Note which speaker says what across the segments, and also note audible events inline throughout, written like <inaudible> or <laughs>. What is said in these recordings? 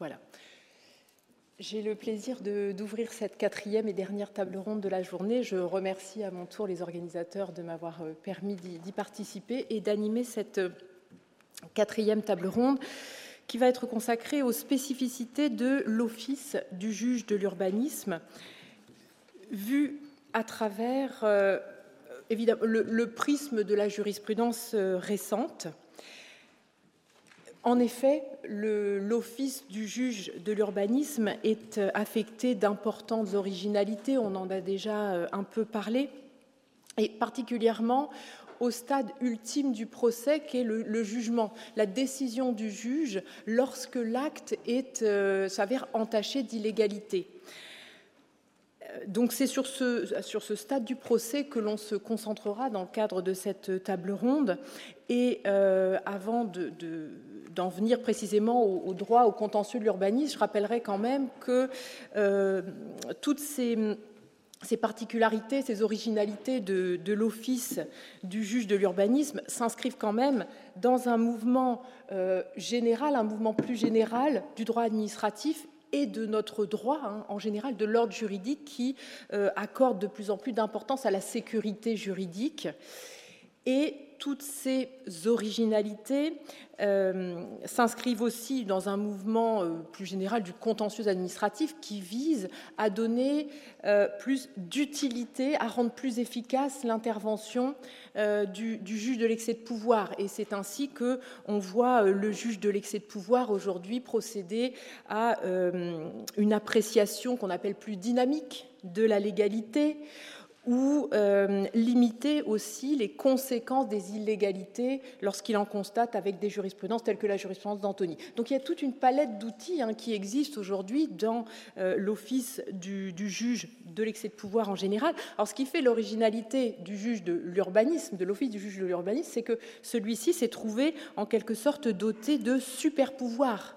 Speaker 1: Voilà. J'ai le plaisir d'ouvrir cette quatrième et dernière table ronde de la journée. Je remercie à mon tour les organisateurs de m'avoir euh, permis d'y participer et d'animer cette euh, quatrième table ronde qui va être consacrée aux spécificités de l'Office du juge de l'urbanisme, vu à travers euh, le, prisme de la jurisprudence récente en effet, l'office du juge de l'urbanisme est euh, affecté d'importantes originalités, on en a déjà euh, un peu parlé, et particulièrement au stade ultime du procès qu'est le, jugement, la décision du juge lorsque l'acte euh, s'avère entaché d'illégalité. Donc c'est sur ce, stade du procès que l'on se concentrera dans le cadre de cette table ronde. Et avant de, d'en venir précisément au, droit, au contentieux de l'urbanisme, je rappellerai quand même que euh, toutes ces, particularités, ces originalités de, l'office du juge de l'urbanisme s'inscrivent quand même dans un mouvement euh, général, un mouvement plus général du droit administratif et de notre droit hein, en général, de l'ordre juridique qui euh, accorde de plus en plus d'importance à la sécurité juridique. Et toutes ces originalités euh, s'inscrivent aussi dans un mouvement euh, plus général du contentieux administratif qui vise à donner euh, plus d'utilité, à rendre plus efficace l'intervention du, du, juge de l'excès de pouvoir. Et c'est ainsi que on voit le juge de l'excès de pouvoir aujourd'hui procéder à une appréciation qu'on appelle plus dynamique de la légalité ou euh, limiter aussi les conséquences des illégalités lorsqu'il en constate avec des jurisprudences telles que la jurisprudence d'Antony. Donc il y a toute une palette d'outils hein, qui existe aujourd'hui dans euh, l'office du, juge de l'excès de pouvoir en général. Alors ce qui fait l'originalité du juge de l'urbanisme, de l'office du juge de l'urbanisme, c'est que celui-ci s'est trouvé en quelque sorte doté de super pouvoirs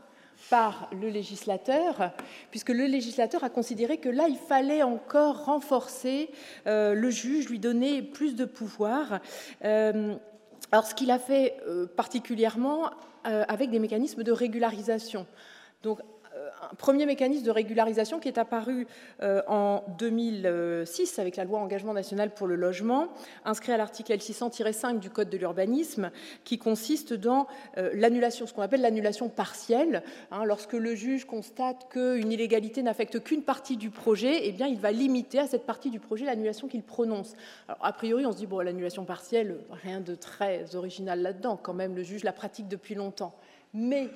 Speaker 1: par le législateur, puisque le législateur a considéré que là, il fallait encore renforcer euh, le juge, lui donner plus de pouvoir. Euh, alors, ce qu'il a fait euh, particulièrement avec des mécanismes de régularisation. Donc, un premier mécanisme de régularisation qui est apparu euh, en 2006 avec la loi Engagement national pour le logement, inscrit à l'article L600-5 du Code de l'urbanisme, qui consiste dans euh, l'annulation, ce qu'on appelle l'annulation partielle. Hein, lorsque le juge constate qu'une illégalité n'affecte qu'une partie du projet, eh bien, il va limiter à cette partie du projet l'annulation qu'il prononce. A priori, on se dit, bon, l'annulation partielle, rien de très original là-dedans. Quand même, le juge la pratique depuis longtemps. Mais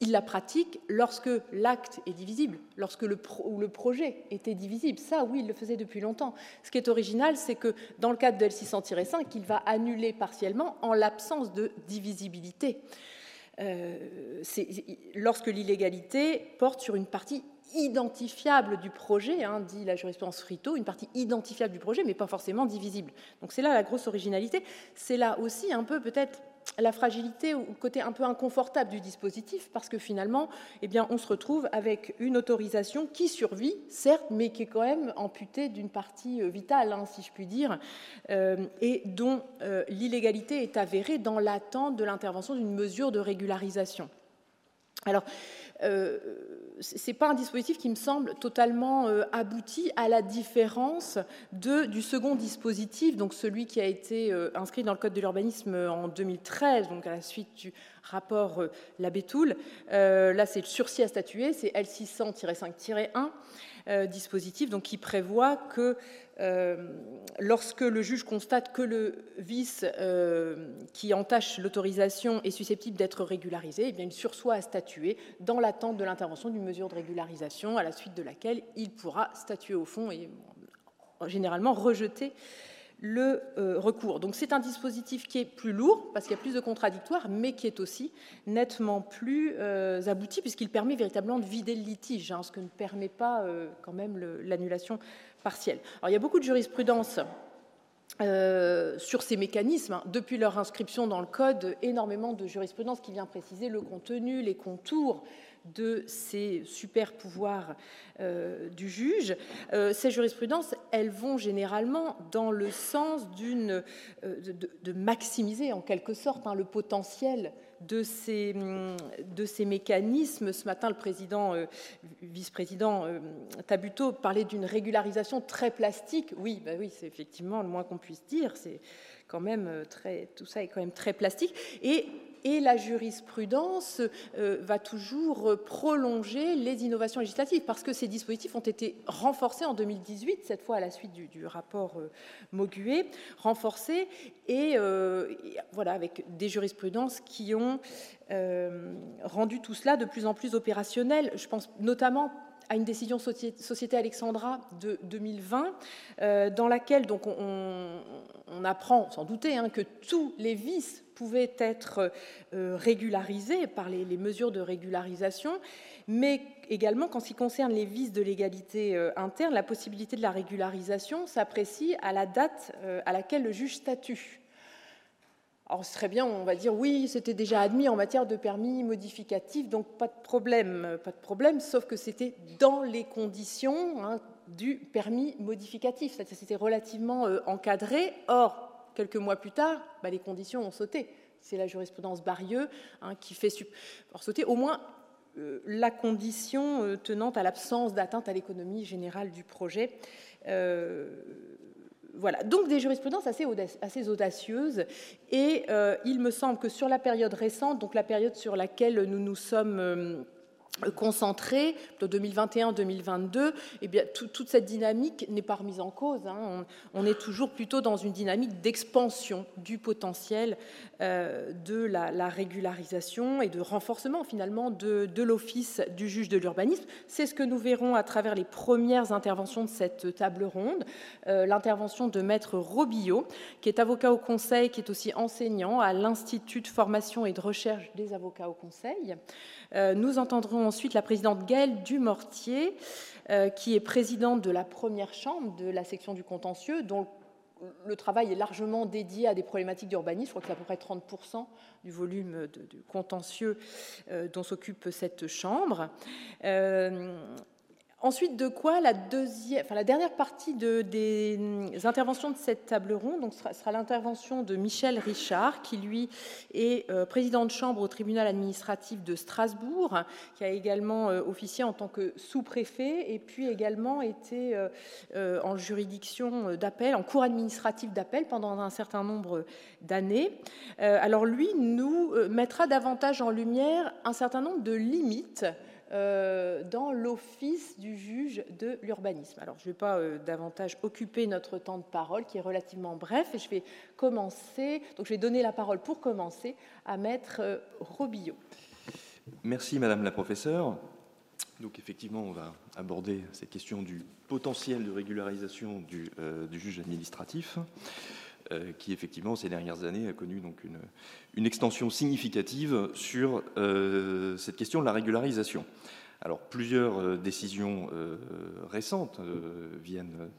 Speaker 1: il la pratique lorsque l'acte est divisible, lorsque le, ou projet était divisible. Ça, oui, il le faisait depuis longtemps. Ce qui est original, c'est que dans le cadre de L600-5, il va annuler partiellement en l'absence de divisibilité. Euh, lorsque l'illégalité porte sur une partie identifiable du projet, hein, dit la jurisprudence Frito, une partie identifiable du projet, mais pas forcément divisible. Donc c'est là la grosse originalité. C'est là aussi un peu peut-être la fragilité ou le côté un peu inconfortable du dispositif, parce que finalement, eh bien, on se retrouve avec une autorisation qui survit, certes, mais qui est quand même amputée d'une partie euh, vitale, hein, si je puis dire, euh, et dont euh, l'illégalité est avérée dans l'attente de l'intervention d'une mesure de régularisation. Alors, euh, ce n'est pas un dispositif qui me semble totalement euh, abouti à la différence de, du second dispositif, donc celui qui a été euh, inscrit dans le Code de l'urbanisme en 2013, donc à la suite du rapport Labétoul. là, c'est le sursis à statuer, c'est L600-5-1 dispositif donc, qui prévoit que euh, lorsque le juge constate que le vice euh, qui entache l'autorisation est susceptible d'être régularisé, eh il sursoit à statuer dans l'attente de l'intervention d'une mesure de régularisation à la suite de laquelle il pourra statuer au fond et généralement rejeter le euh, recours. Donc c'est un dispositif qui est plus lourd parce qu'il y a plus de contradictoires, mais qui est aussi nettement plus abouti puisqu'il permet véritablement de vider le litige, hein, ce que ne permet pas quand même l'annulation partielle. Alors, il y a beaucoup de jurisprudence euh, sur ces mécanismes. Hein. Depuis leur inscription dans le Code, énormément de jurisprudence qui vient préciser le contenu, les contours de ces super pouvoirs euh, du juge. Euh, ces jurisprudences, elles vont généralement dans le sens de, maximiser en quelque sorte hein, le potentiel de ces, de ces mécanismes. Ce matin, le président, vice-président Tabuteau parlait d'une régularisation très plastique. Oui, bah oui c'est effectivement le moins qu'on puisse dire. C'est quand même très, tout ça est quand même très plastique. Et et la jurisprudence euh, va toujours prolonger les innovations législatives parce que ces dispositifs ont été renforcés en 2018, cette fois à la suite du, rapport euh, Moguet, renforcés et, euh, voilà avec des jurisprudences qui ont rendu tout cela de plus en plus opérationnel. Je pense notamment à une décision Société Alexandra de 2020, dans laquelle donc on, apprend, sans douter, hein, que tous les vices pouvaient être euh, régularisés par les, mesures de régularisation, mais également, qu'en ce qui concerne les vices de l'égalité euh, interne, la possibilité de la régularisation s'apprécie à la date euh, à laquelle le juge statue. Alors, ce serait bien, on va dire, oui, c'était déjà admis en matière de permis modificatif, donc pas de problème, pas de problème, sauf que c'était dans les conditions hein, du permis modificatif, c'était relativement encadré. Or, quelques mois plus tard, bah, les conditions ont sauté. C'est la jurisprudence Barieux hein, qui fait sauter au moins euh, la condition euh, tenant à l'absence d'atteinte à l'économie générale du projet. Euh, voilà, donc des jurisprudences assez, audacieuses. Et il me semble que sur la période récente, donc la période sur laquelle nous nous sommes concentré de 2021-2022, eh bien, toute cette dynamique n'est pas remise en cause. Hein. On, est toujours plutôt dans une dynamique d'expansion du potentiel euh, de la, régularisation et de renforcement finalement de, l'office du juge de l'urbanisme. C'est ce que nous verrons à travers les premières interventions de cette table ronde. Euh, l'intervention de Maître Robillot, qui est avocat au Conseil, qui est aussi enseignant à l'Institut de formation et de recherche des avocats au Conseil. Euh, nous entendrons ensuite la présidente Gaëlle Dumortier, euh, qui est présidente de la première chambre de la section du contentieux, dont le travail est largement dédié à des problématiques d'urbanisme. Je crois que c'est à peu près 30% du volume de, contentieux euh, dont s'occupe cette chambre. Ensuite, de quoi la, dernière partie de, des interventions de cette table ronde donc, sera, l'intervention de Michel Richard, qui lui est euh, président de chambre au tribunal administratif de Strasbourg, qui a également euh, officié en tant que sous-préfet et puis également été euh, en juridiction d'appel, en cours administratif d'appel pendant un certain nombre d'années. alors lui nous mettra davantage en lumière un certain nombre de limites dans l'office du juge de l'urbanisme. Alors, je ne vais pas euh, davantage occuper notre temps de parole, qui est relativement bref, et je vais commencer, donc je vais donner la parole pour commencer à Maître euh, Robillot.
Speaker 2: Merci, Madame la professeure. Donc, effectivement, on va aborder cette question du potentiel de régularisation du juge administratif. Euh, qui effectivement ces dernières années a connu donc une, extension significative sur euh, cette question de la régularisation. Alors plusieurs euh, décisions récentes viennent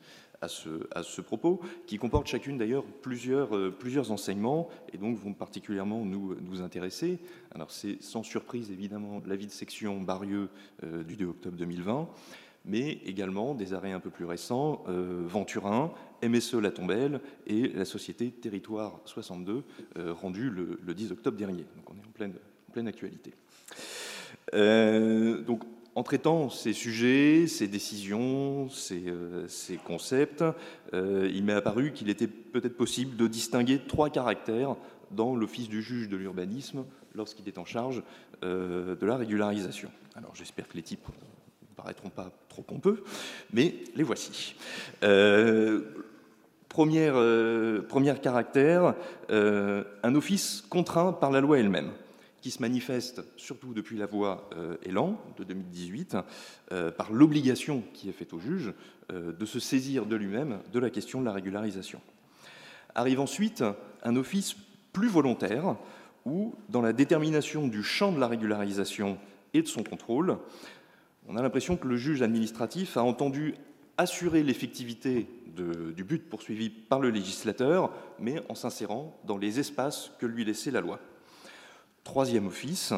Speaker 2: à ce, à ce, propos, qui comportent chacune d'ailleurs plusieurs, plusieurs enseignements et donc vont particulièrement nous, nous intéresser. Alors c'est sans surprise évidemment l'avis de section Barieux du 2 octobre 2020 mais également des arrêts un peu plus récents, euh, Venturin, MSE La Tombelle et la société Territoire 62, euh, rendue le, 10 octobre dernier. Donc on est en pleine, actualité. Euh, donc, en traitant ces sujets, ces décisions, ces, ces concepts, il m'est apparu qu'il était peut-être possible de distinguer trois caractères dans l'office du juge de l'urbanisme lorsqu'il est en charge de la régularisation. Alors j'espère que les types paraîtront pas trop pompeux, mais les voici. Euh, première, euh, première, caractère, euh, un office contraint par la loi elle-même, qui se manifeste surtout depuis la voie Elan de 2018, par l'obligation qui est faite au juge de se saisir de lui-même de la question de la régularisation. Arrive ensuite un office plus volontaire, où, dans la détermination du champ de la régularisation et de son contrôle, on a l'impression que le juge administratif a entendu assurer l'effectivité du but poursuivi par le législateur, mais en s'insérant dans les espaces que lui laissait la loi. Troisième office,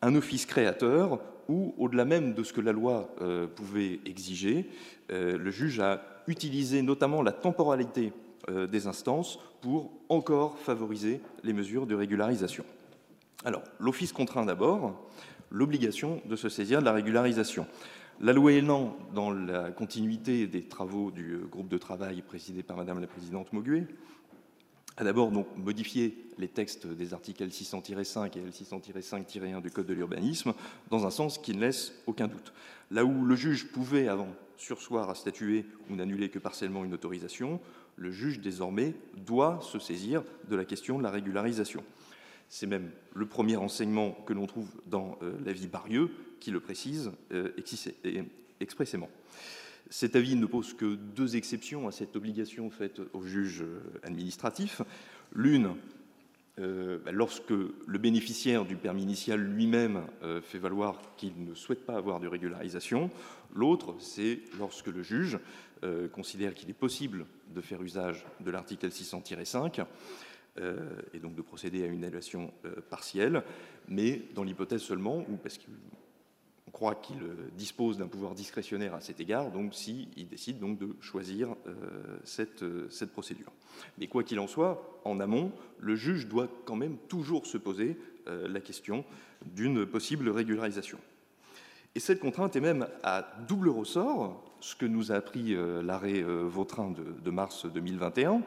Speaker 2: un office créateur où, au-delà même de ce que la loi euh, pouvait exiger, euh, le juge a utilisé notamment la temporalité euh, des instances pour encore favoriser les mesures de régularisation. Alors, l'Office contraint d'abord l'obligation de se saisir de la régularisation. La loi Elan, dans la continuité des travaux du groupe de travail présidé par Madame la Présidente Moguet, a d'abord donc modifié les textes des articles L600-5 et L600-5-1 du Code de l'urbanisme dans un sens qui ne laisse aucun doute. Là où le juge pouvait avant sursoir à statuer ou n'annuler que partiellement une autorisation, le juge désormais doit se saisir de la question de la régularisation. C'est même le premier enseignement que l'on trouve dans euh, l'avis Barieux qui le précise euh, expressément. Cet avis ne pose que deux exceptions à cette obligation faite au juge euh, administratif. L'une, bah, lorsque le bénéficiaire du permis initial lui-même fait valoir qu'il ne souhaite pas avoir de régularisation. L'autre, c'est lorsque le juge considère qu'il est possible de faire usage de l'article 600-5 euh, et donc de procéder à une évaluation euh, partielle, mais dans l'hypothèse seulement où, parce qu'on croit qu'il euh, dispose d'un pouvoir discrétionnaire à cet égard, donc s'il décide donc de choisir cette, cette procédure. Mais quoi qu'il en soit, en amont, le juge doit quand même toujours se poser la question d'une possible régularisation. Et cette contrainte est même à double ressort, ce que nous a appris l'arrêt Vautrin de, mars 2021,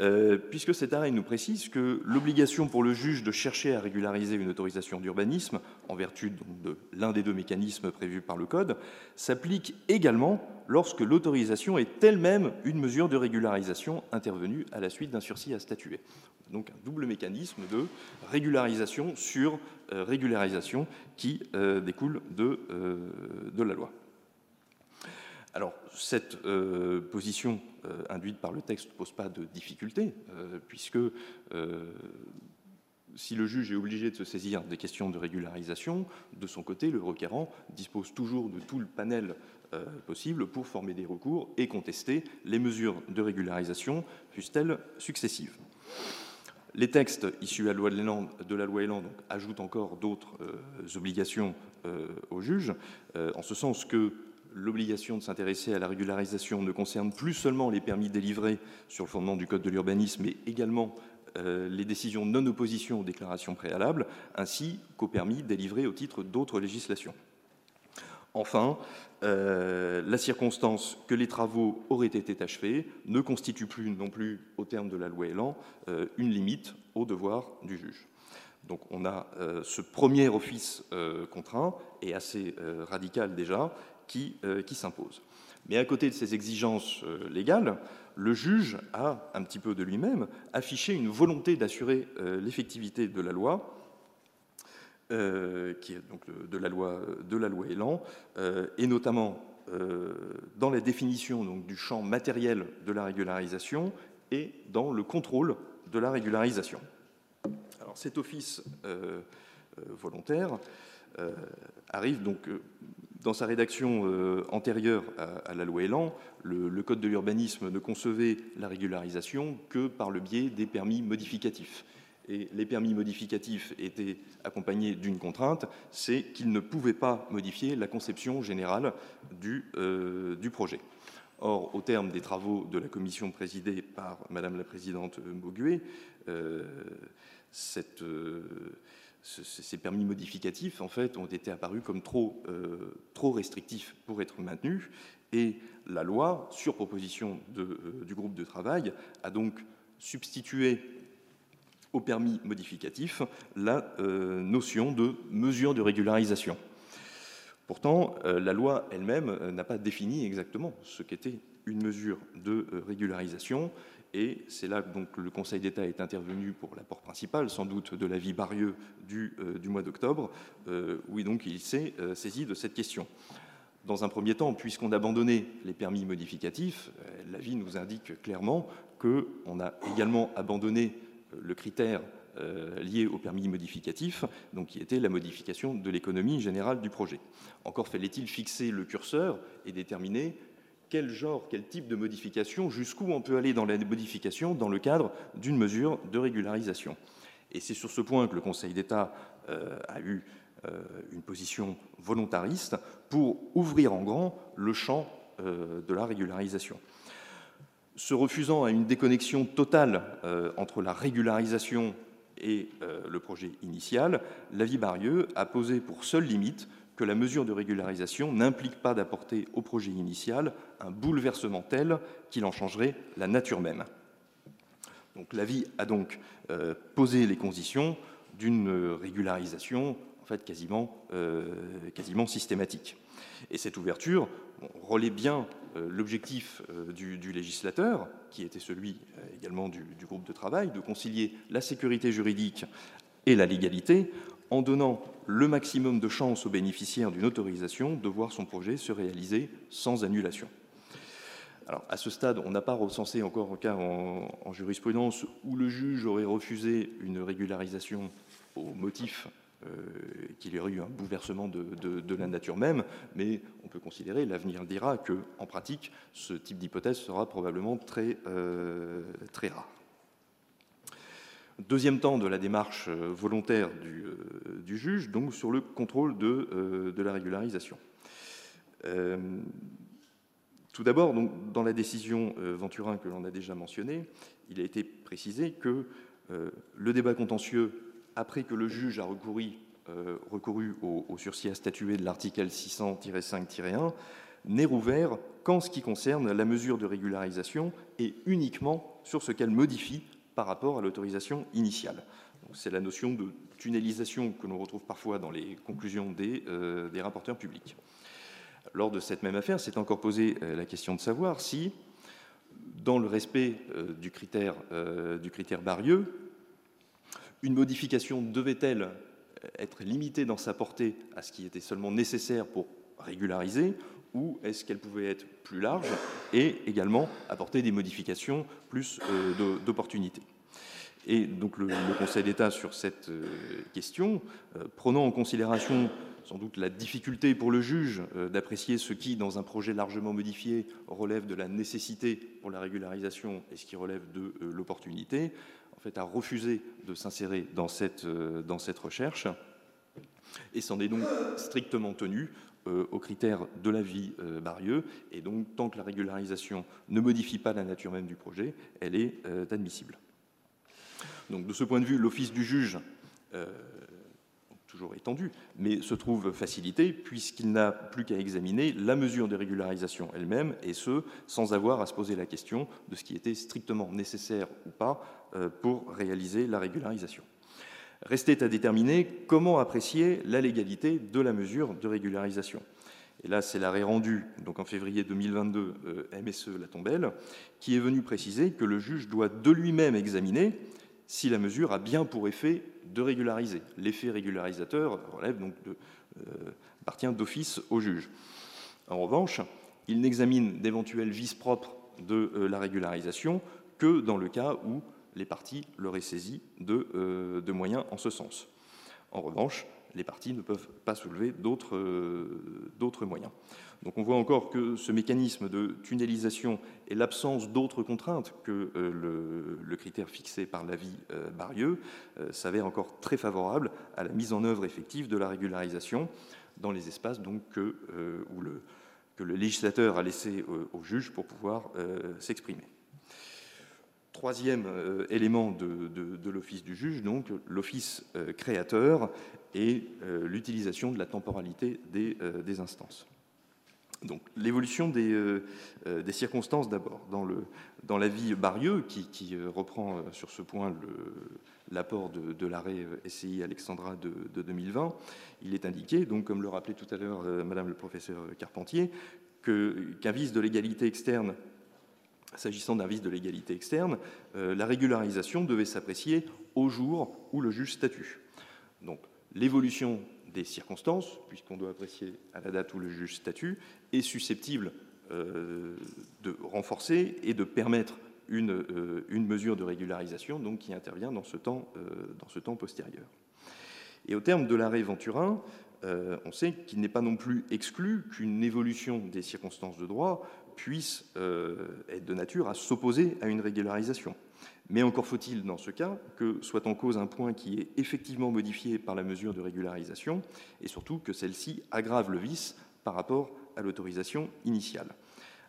Speaker 2: euh, puisque cet arrêt nous précise que l'obligation pour le juge de chercher à régulariser une autorisation d'urbanisme, en vertu de l'un des deux mécanismes prévus par le Code, s'applique également lorsque l'autorisation est elle-même une mesure de régularisation intervenue à la suite d'un sursis à statuer. Donc un double mécanisme de régularisation sur euh, régularisation qui euh, découle de, de la loi. Alors, cette euh, position euh, induite par le texte ne pose pas de difficulté, euh, puisque si le juge est obligé de se saisir des questions de régularisation, de son côté, le requérant dispose toujours de tout le panel possible pour former des recours et contester les mesures de régularisation, fussent-elles successives. Les textes issus de la loi, Elan ajoutent encore d'autres obligations au juge, en ce sens que l'obligation de s'intéresser à la régularisation ne concerne plus seulement les permis délivrés sur le fondement du Code de l'urbanisme, mais également euh, les décisions non-opposition aux déclarations préalables, ainsi qu'aux permis délivrés au titre d'autres législations. Enfin, euh, la circonstance que les travaux auraient été achevés ne constitue plus non plus, au terme de la loi Elan, euh, une limite au devoir du juge. Donc on a ce premier office contraint, et assez radical déjà, euh, qui, s'impose. Mais à côté de ces exigences euh, légales, le juge a, un petit peu de lui-même, affiché une volonté d'assurer euh, l'effectivité de la loi, qui est donc de la loi, de la loi Elan, et notamment dans la définition donc, du champ matériel de la régularisation et dans le contrôle de la régularisation. Alors cet office volontaire arrive donc dans sa rédaction euh, antérieure à, la loi Elan, le, Code de l'urbanisme ne concevait la régularisation que par le biais des permis modificatifs. Et les permis modificatifs étaient accompagnés d'une contrainte, c'est qu'ils ne pouvaient pas modifier la conception générale du, euh, projet. Or, au terme des travaux de la commission présidée par Madame la Présidente Mauguet, euh, cette, ces permis modificatifs, en fait, ont été apparus comme trop, euh, trop restrictifs pour être maintenus. Et la loi, sur proposition euh, du groupe de travail, a donc substitué au permis modificatif la euh, notion de mesure de régularisation. Pourtant, la loi elle-même n'a pas défini exactement ce qu'était une mesure de régularisation et c'est là donc le Conseil d'État est intervenu pour l'apport principal, sans doute de l'avis Barieux du, euh, mois d'octobre, euh, où donc il s'est euh, saisi de cette question. Dans un premier temps, puisqu'on a abandonné les permis modificatifs, l'avis nous indique clairement qu'on a également abandonné le critère lié au permis modificatif, donc qui était la modification de l'économie générale du projet. Encore fallait-il fixer le curseur et déterminer quel genre, quel type de modification, jusqu'où on peut aller dans la modification dans le cadre d'une mesure de régularisation. Et c'est sur ce point que le Conseil d'État euh, a eu euh, une position volontariste pour ouvrir en grand le champ euh, de la régularisation. Se refusant à une déconnexion totale entre la régularisation et le projet initial, l'avis Barieux a posé pour seule limite que la mesure de régularisation n'implique pas d'apporter au projet initial un bouleversement tel qu'il en changerait la nature même. Donc l'avis a donc euh, posé les conditions d'une régularisation en quasiment, euh, quasiment systématique. Et cette ouverture relaie bien euh, l'objectif du, législateur, qui était celui également du, groupe de travail, de concilier la sécurité juridique et la légalité en donnant le maximum de chances aux bénéficiaires d'une autorisation de voir son projet se réaliser sans annulation. Alors, à ce stade, on n'a pas recensé encore un cas en, jurisprudence où le juge aurait refusé une régularisation au motif euh, qu'il y aurait eu un bouleversement de, la nature même, mais on peut considérer, l'avenir dira, que en pratique, ce type d'hypothèse sera probablement très, euh, très rare. Deuxième temps de la démarche euh, volontaire euh, du, juge, donc sur le contrôle de, euh, la régularisation. tout d'abord, dans la décision Venturin que l'on a déjà mentionnée, il a été précisé que le débat contentieux, après que le juge a recouru, au, sursis à statuer de l'article 600-5-1, n'est rouvert qu'en ce qui concerne la mesure de régularisation et uniquement sur ce qu'elle modifie par rapport à l'autorisation initiale. C'est la notion de tunnelisation que l'on retrouve parfois dans les conclusions des, euh, des, rapporteurs publics. Lors de cette même affaire, c'est encore posé euh, la question de savoir si, dans le respect euh, du, critère, du critère Barieux, une modification devait-elle être limitée dans sa portée à ce qui était seulement nécessaire pour régulariser, ou est-ce qu'elle pouvait être plus large et également apporter des modifications plus euh, d'opportunités. Et donc le, Conseil d'État sur cette euh, question, euh, prenant en considération sans doute la difficulté pour le juge d'apprécier ce qui, dans un projet largement modifié, relève de la nécessité pour la régularisation et ce qui relève de l'opportunité, en fait, a refusé de s'insérer dans cette, dans cette recherche et s'en est donc strictement tenu aux critères de l'avis euh, Barieux, et donc tant que la régularisation ne modifie pas la nature même du projet, elle est euh, admissible. Donc de ce point de vue, l'office du juge, toujours étendu, mais se trouve facilité puisqu'il n'a plus qu'à examiner la mesure de régularisation elle-même, et ce, sans avoir à se poser la question de ce qui était strictement nécessaire ou pas pour réaliser la régularisation. Restait à déterminer comment apprécier la légalité de la mesure de régularisation. Et là, c'est l'arrêt rendu, donc en février 2022, euh, MSE La Tombelle, qui est venu préciser que le juge doit de lui-même examiner si la mesure a bien pour effet de régulariser. L'effet régularisateur relève donc de, euh, appartient d'office au juge. En revanche, il n'examine d'éventuels vices propres de euh, la régularisation que dans le cas où les parties l'auraient saisi euh, de, moyens en ce sens. En revanche, les parties ne peuvent pas soulever euh, d'autres moyens. Donc on voit encore que ce mécanisme de tunnelisation et l'absence d'autres contraintes que euh, le, critère fixé par l'avis Barieux s'avère encore très favorable à la mise en œuvre effective de la régularisation dans les espaces que le législateur a laissé au juge pour pouvoir s'exprimer. Troisième euh, élément de, l'office du juge, donc l'office euh, créateur et euh, l'utilisation de la temporalité des, instances. Donc l'évolution des, circonstances d'abord. Dans, dans l'avis Barieux, qui, reprend sur ce point l'apport de, l'arrêt SCI Alexandra de, 2020, il est indiqué, donc comme le rappelait tout à l'heure Madame le professeur Carpentier, qu'un vice de l'égalité externe S'agissant d'un vice de l'égalité externe, euh, la régularisation devait s'apprécier au jour où le juge statue. Donc l'évolution des circonstances, puisqu'on doit apprécier à la date où le juge statue, est susceptible euh, de renforcer et de permettre une, euh, une, mesure de régularisation donc, qui intervient dans ce temps, dans ce temps postérieur. Et au terme de l'arrêt Venturin, on sait qu'il n'est pas non plus exclu qu'une évolution des circonstances de droit puisse euh, être de nature à s'opposer à une régularisation. Mais encore faut-il, dans ce cas, que soit en cause un point qui est effectivement modifié par la mesure de régularisation, et surtout que celle-ci aggrave le vice par rapport à l'autorisation initiale.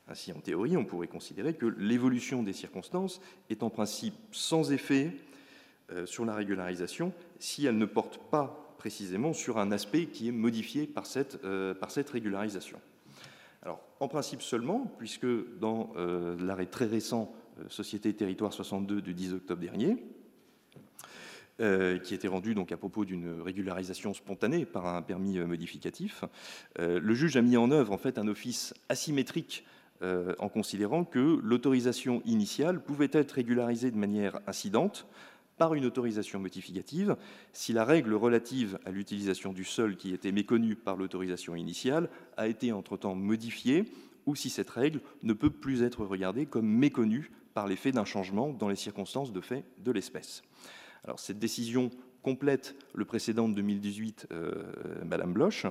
Speaker 2: Ainsi, en théorie, on pourrait considérer que l'évolution des circonstances est en principe sans effet sur la régularisation si elle ne porte pas précisément sur un aspect qui est modifié par cette, par cette régularisation. Alors, en principe seulement, puisque dans l'arrêt très récent Société Territoire 62 du 10 octobre dernier, euh, qui était rendu donc à propos d'une régularisation spontanée par un permis euh, modificatif. Euh, le juge a mis en œuvre en fait un office asymétrique en considérant que l'autorisation initiale pouvait être régularisée de manière incidente par une autorisation modificative si la règle relative à l'utilisation du sol qui était méconnue par l'autorisation initiale a été entre-temps modifiée ou si cette règle ne peut plus être regardée comme méconnue par l'effet d'un changement dans les circonstances de fait de l'espèce. Alors, cette décision complète le précédent de 2018, euh, Madame Bloch,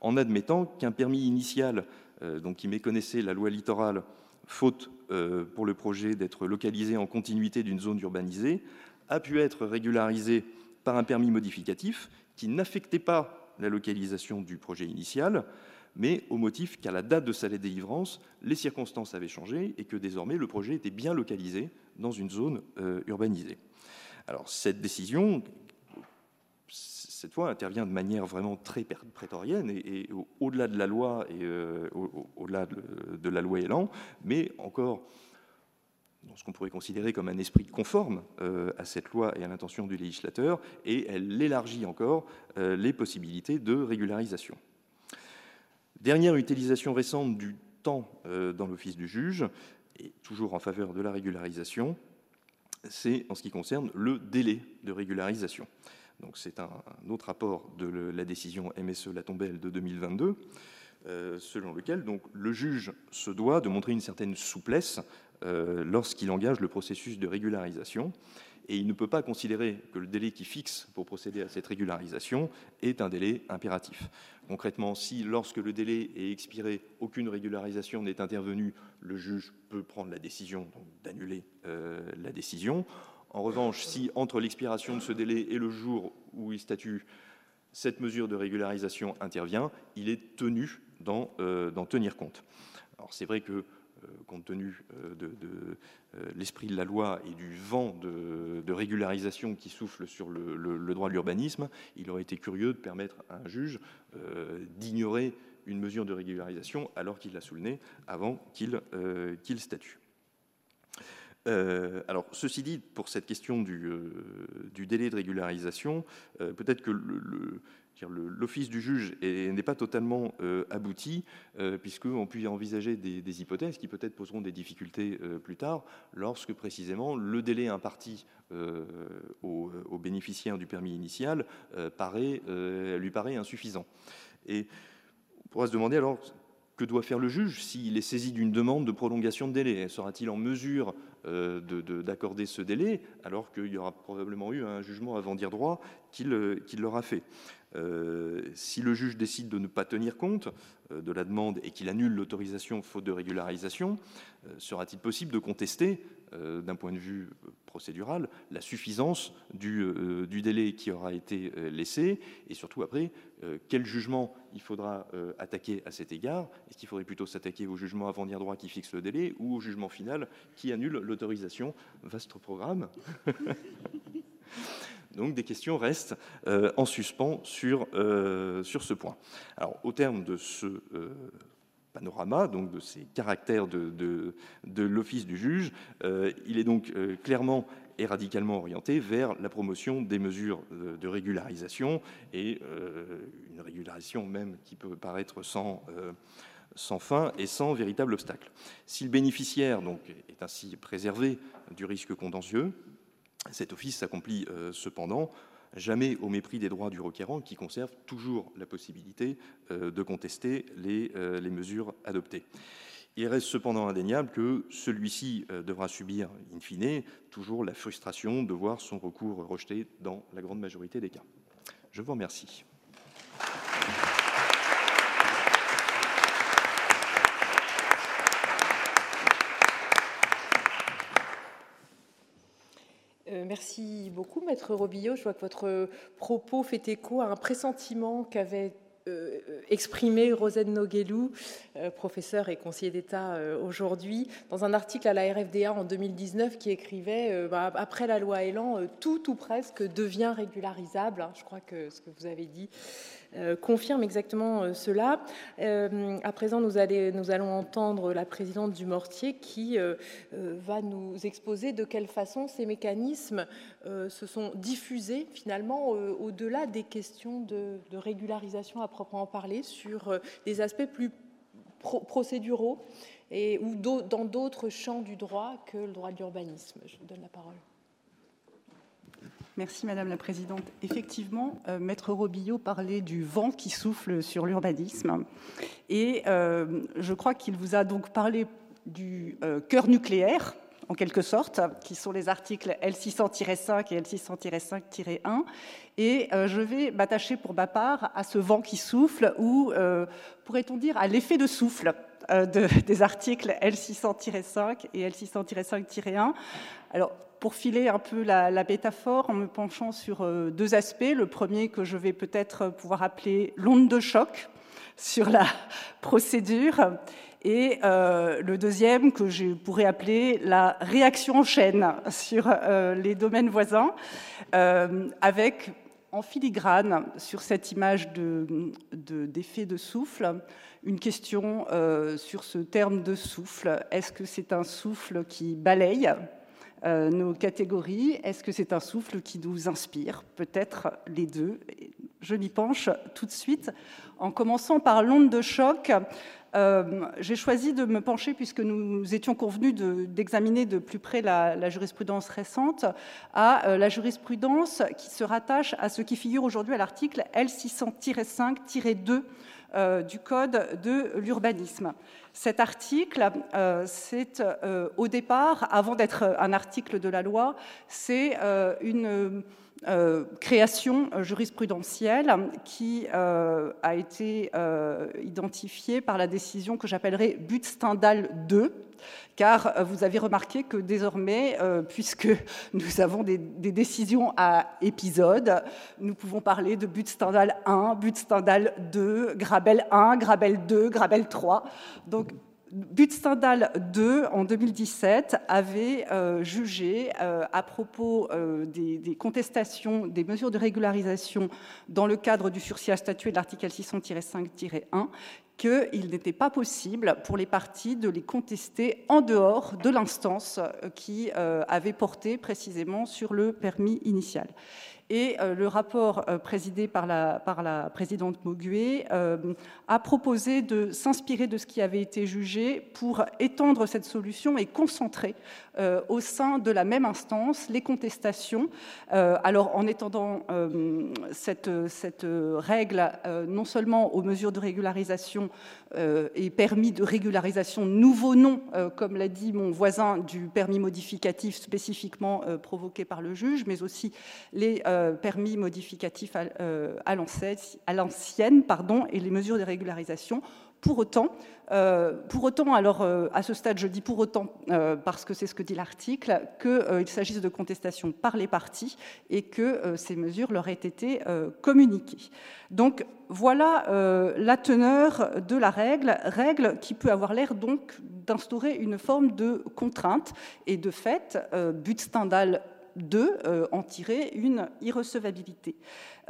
Speaker 2: en admettant qu'un permis initial, euh, donc qui méconnaissait la loi littorale, faute euh, pour le projet d'être localisé en continuité d'une zone urbanisée, a pu être régularisé par un permis modificatif qui n'affectait pas la localisation du projet initial, mais au motif qu'à la date de sa délivrance, les circonstances avaient changé et que désormais le projet était bien localisé dans une zone urbanisée. Alors cette décision, cette fois, intervient de manière vraiment très prétorienne et, au-delà de la loi et euh, au-delà de, la loi Elan, mais encore dans ce qu'on pourrait considérer comme un esprit conforme euh, à cette loi et à l'intention du législateur, et elle élargit encore euh, les possibilités de régularisation. Dernière utilisation récente du temps dans l'office du juge, et toujours en faveur de la régularisation, c'est en ce qui concerne le délai de régularisation. C'est un, autre rapport de la décision MSE Latombelle de 2022, euh, selon lequel donc, le juge se doit de montrer une certaine souplesse euh, lorsqu'il engage le processus de régularisation et il ne peut pas considérer que le délai qui fixe pour procéder à cette régularisation est un délai impératif. Concrètement, si lorsque le délai est expiré, aucune régularisation n'est intervenue, le juge peut prendre la décision d'annuler euh, la décision. En revanche, si entre l'expiration de ce délai et le jour où il statue, cette mesure de régularisation intervient, il est tenu d'en euh, tenir compte. Alors c'est vrai que euh, compte tenu euh, de, l'esprit de la loi et du vent de, régularisation qui souffle sur le, droit de l'urbanisme, il aurait été curieux de permettre à un juge d'ignorer une mesure de régularisation alors qu'il l'a sous avant qu'il statue. Alors, ceci dit, pour cette question du, délai de régularisation, peut-être que L'office du juge n'est pas totalement euh, abouti, euh, puisqu'on peut envisager des, hypothèses qui peut-être poseront des difficultés euh, plus tard, lorsque précisément le délai imparti aux, bénéficiaires du permis initial lui paraît insuffisant. Et on pourra se demander alors que doit faire le juge s'il est saisi d'une demande de prolongation de délai? Sera-t-il en mesure d'accorder ce délai alors qu'il y aura probablement eu un jugement avant dire droit qu'il l'aura fait? Euh, si le juge décide de ne pas tenir compte euh, de la demande et qu'il annule l'autorisation faute de régularisation, euh, sera-t-il possible de contester, d'un point de vue procédural, la suffisance du, délai qui aura été laissé Et surtout, après, quel jugement il faudra attaquer à cet égard? Est-ce qu'il faudrait plutôt s'attaquer au jugement avant dire droit qui fixe le délai ou au jugement final qui annule l'autorisation? Vaste programme <laughs> Donc des questions restent euh, en suspens sur, euh, sur ce point. Alors au terme de ce euh, panorama, donc de ces caractères de, de, l'office du juge, il est donc clairement et radicalement orienté vers la promotion des mesures de, régularisation et une régularisation même qui peut paraître sans sans fin et sans véritable obstacle. Si le bénéficiaire donc, est ainsi préservé du risque contentieux, cet office s'accomplit euh, cependant jamais au mépris des droits du requérant qui conserve toujours la possibilité euh, de contester euh, les, mesures adoptées. Il reste cependant indéniable que celui-ci devra subir, in fine, toujours la frustration de voir son recours rejeté dans la grande majorité des cas. Je vous remercie.
Speaker 1: Merci beaucoup, Maître Robillot. Je vois que votre propos fait écho à un pressentiment qu'avait euh, exprimé Rosette Noguelou, euh, professeur et conseiller d'État euh, aujourd'hui, dans un article à la RFDA en 2019 qui écrivait bah, Après la loi Elan, tout ou presque devient régularisable. Hein, je crois que ce que vous avez dit confirme exactement cela. à présent, nous, allons entendre la présidente du Mortier qui va nous exposer de quelle façon ces mécanismes se sont diffusés finalement au-delà des questions de, régularisation à proprement parler sur euh, des aspects plus procéduraux et, ou dans d'autres champs du droit que le droit de l'urbanisme. Je vous donne la parole.
Speaker 3: Merci Madame la Présidente. Effectivement, euh, Maître Robillot parlait du vent qui souffle sur l'urbanisme. Et euh, je crois qu'il vous a donc parlé du cœur nucléaire, en quelque sorte, qui sont les articles L600-5 et L600-5-1. Et euh, je vais m'attacher pour ma part à ce vent qui souffle, ou euh, pourrait-on dire à l'effet de souffle euh, <laughs> des articles L600-5 et L600-5-1. Alors, pour filer un peu la, métaphore en me penchant sur deux aspects. Le premier que je vais peut-être pouvoir appeler l'onde de choc sur la <laughs> procédure et euh, le deuxième que je pourrais appeler la réaction en chaîne <laughs> sur euh, les domaines voisins, euh, avec en filigrane sur cette image d'effet de, de, souffle, une question sur ce terme de souffle. Est-ce que c'est un souffle qui balaye nos catégories? Est-ce que c'est un souffle qui nous inspire? Peut-être les deux. Je m'y penche tout de suite en commençant par l'onde de choc. Euh, j'ai choisi de me pencher, puisque nous étions convenus d'examiner de, plus près la, jurisprudence récente, à euh, la jurisprudence qui se rattache à ce qui figure aujourd'hui à l'article L600-5-2 euh, du Code de l'urbanisme. Cet article, c'est au départ, avant d'être un article de la loi, c'est une euh, création euh, jurisprudentielle qui euh, a été identifiée par la décision que j'appellerai but Stendhal 2, car vous avez remarqué que désormais, puisque <laughs> nous avons des, décisions à épisodes, nous pouvons parler de but Stendhal 1, but Stendhal 2, Grabel 1, Grabel 2, Grabel 3. Donc Stendhal 2, en 2017, avait euh, jugé, euh, à propos euh, des, contestations des mesures de régularisation dans le cadre du sursis à statuer de l'article 600-5-1, qu'il n'était pas possible pour les parties de les contester en dehors de l'instance qui avait porté précisément sur le permis initial. Et euh, le rapport euh, présidé par la, présidente euh, a proposé de s'inspirer de ce qui avait été jugé pour étendre cette solution et concentrer au sein de la même instance les contestations. alors en étendant cette, règle non seulement aux mesures de régularisation et permis de régularisation nouveau nom, comme l'a dit mon voisin, du permis modificatif spécifiquement provoqué par le juge, mais aussi les euh, permis modificatifs euh, à, l'ancienne et les mesures de régularisation. Pour autant, euh, pour autant, alors à ce stade, je dis pour autant parce que c'est ce que dit l'article, qu'il s'agisse de contestation par les parties et que ces mesures leur aient été communiquées. Donc voilà la teneur de la règle, règle qui peut avoir l'air donc d'instaurer une forme de contrainte et de fait, but Stendhal de euh, en tirer une irrecevabilité.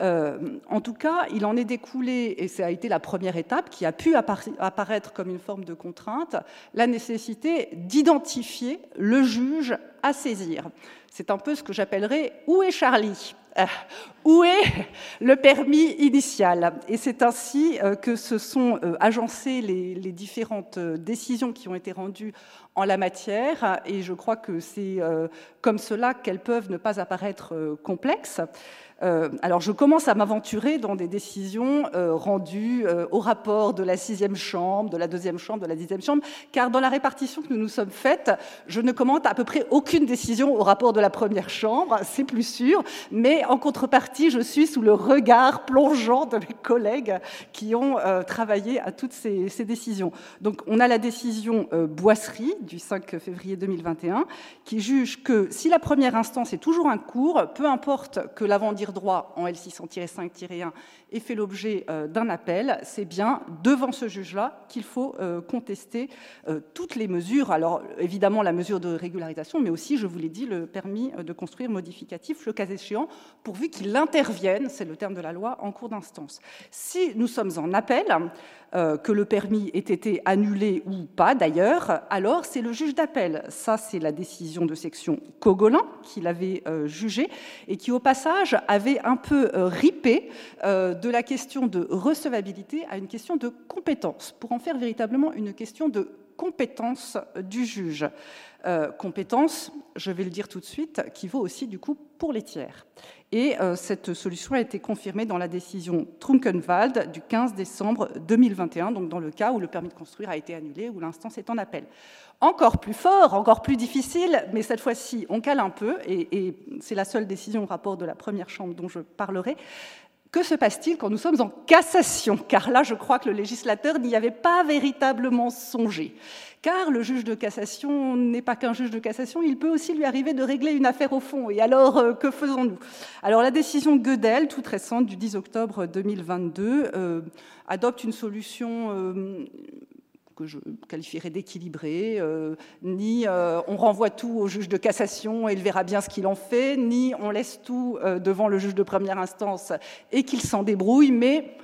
Speaker 3: Euh, en tout cas, il en est découlé, et ça a été la première étape qui a pu apparaître comme une forme de contrainte, la nécessité d'identifier le juge à saisir. C'est un peu ce que j'appellerais où est Charlie? Où est le permis initial Et c'est ainsi que se sont agencées les, les, différentes décisions qui ont été rendues en la matière, et je crois que c'est comme cela qu'elles peuvent ne pas apparaître complexes. Euh, alors je commence à m'aventurer dans des décisions euh, rendues euh, au rapport de la sixième chambre, de la deuxième chambre, de la dixième chambre, car dans la répartition que nous nous sommes faites, je ne commente à peu près aucune décision au rapport de la première chambre, c'est plus sûr, mais en contrepartie, je suis sous le regard plongeant de mes collègues qui ont travaillé à toutes ces, ces, décisions. Donc on a la décision Boisserie du 5 février 2021 qui juge que si la première instance est toujours un cours, peu importe que l'avant-dire droit en L600-5-1 et fait l'objet d'un appel, c'est bien devant ce juge-là qu'il faut contester toutes les mesures. Alors évidemment la mesure de régularisation, mais aussi, je vous l'ai dit, le permis de construire modificatif, le cas échéant, pourvu qu'il intervienne, c'est le terme de la loi, en cours d'instance. Si nous sommes en appel, euh, que le permis ait été annulé ou pas d'ailleurs, alors c'est le juge d'appel. Ça, c'est la décision de section Cogolin qui l'avait euh, jugé et qui, au passage, avait un peu euh, ripé de la question de recevabilité à une question de compétence, pour en faire véritablement une question de compétence du juge. compétence, je vais le dire tout de suite, qui vaut aussi du coup pour les tiers. Et euh, cette solution a été confirmée dans la décision Trunkenwald du 15 décembre 2021, donc dans le cas où le permis de construire a été annulé, où l'instance est en appel. Encore plus fort, encore plus difficile, mais cette fois-ci, on cale un peu, et c'est la seule décision au rapport de la première chambre dont je parlerai. Que se passe-t-il quand nous sommes en cassation? Car là, je crois que le législateur n'y avait pas véritablement songé. Car le juge de cassation n'est pas qu'un juge de cassation, il peut aussi lui arriver de régler une affaire au fond. Et alors, euh, que faisons-nous? Alors, la décision Gödel, toute récente, du 10 octobre 2022, euh, adopte une solution euh, que je qualifierais d'équilibrée, ni on renvoie tout au juge de cassation et il verra bien ce qu'il en fait, ni on laisse tout devant le juge de première instance et qu'il s'en débrouille, mais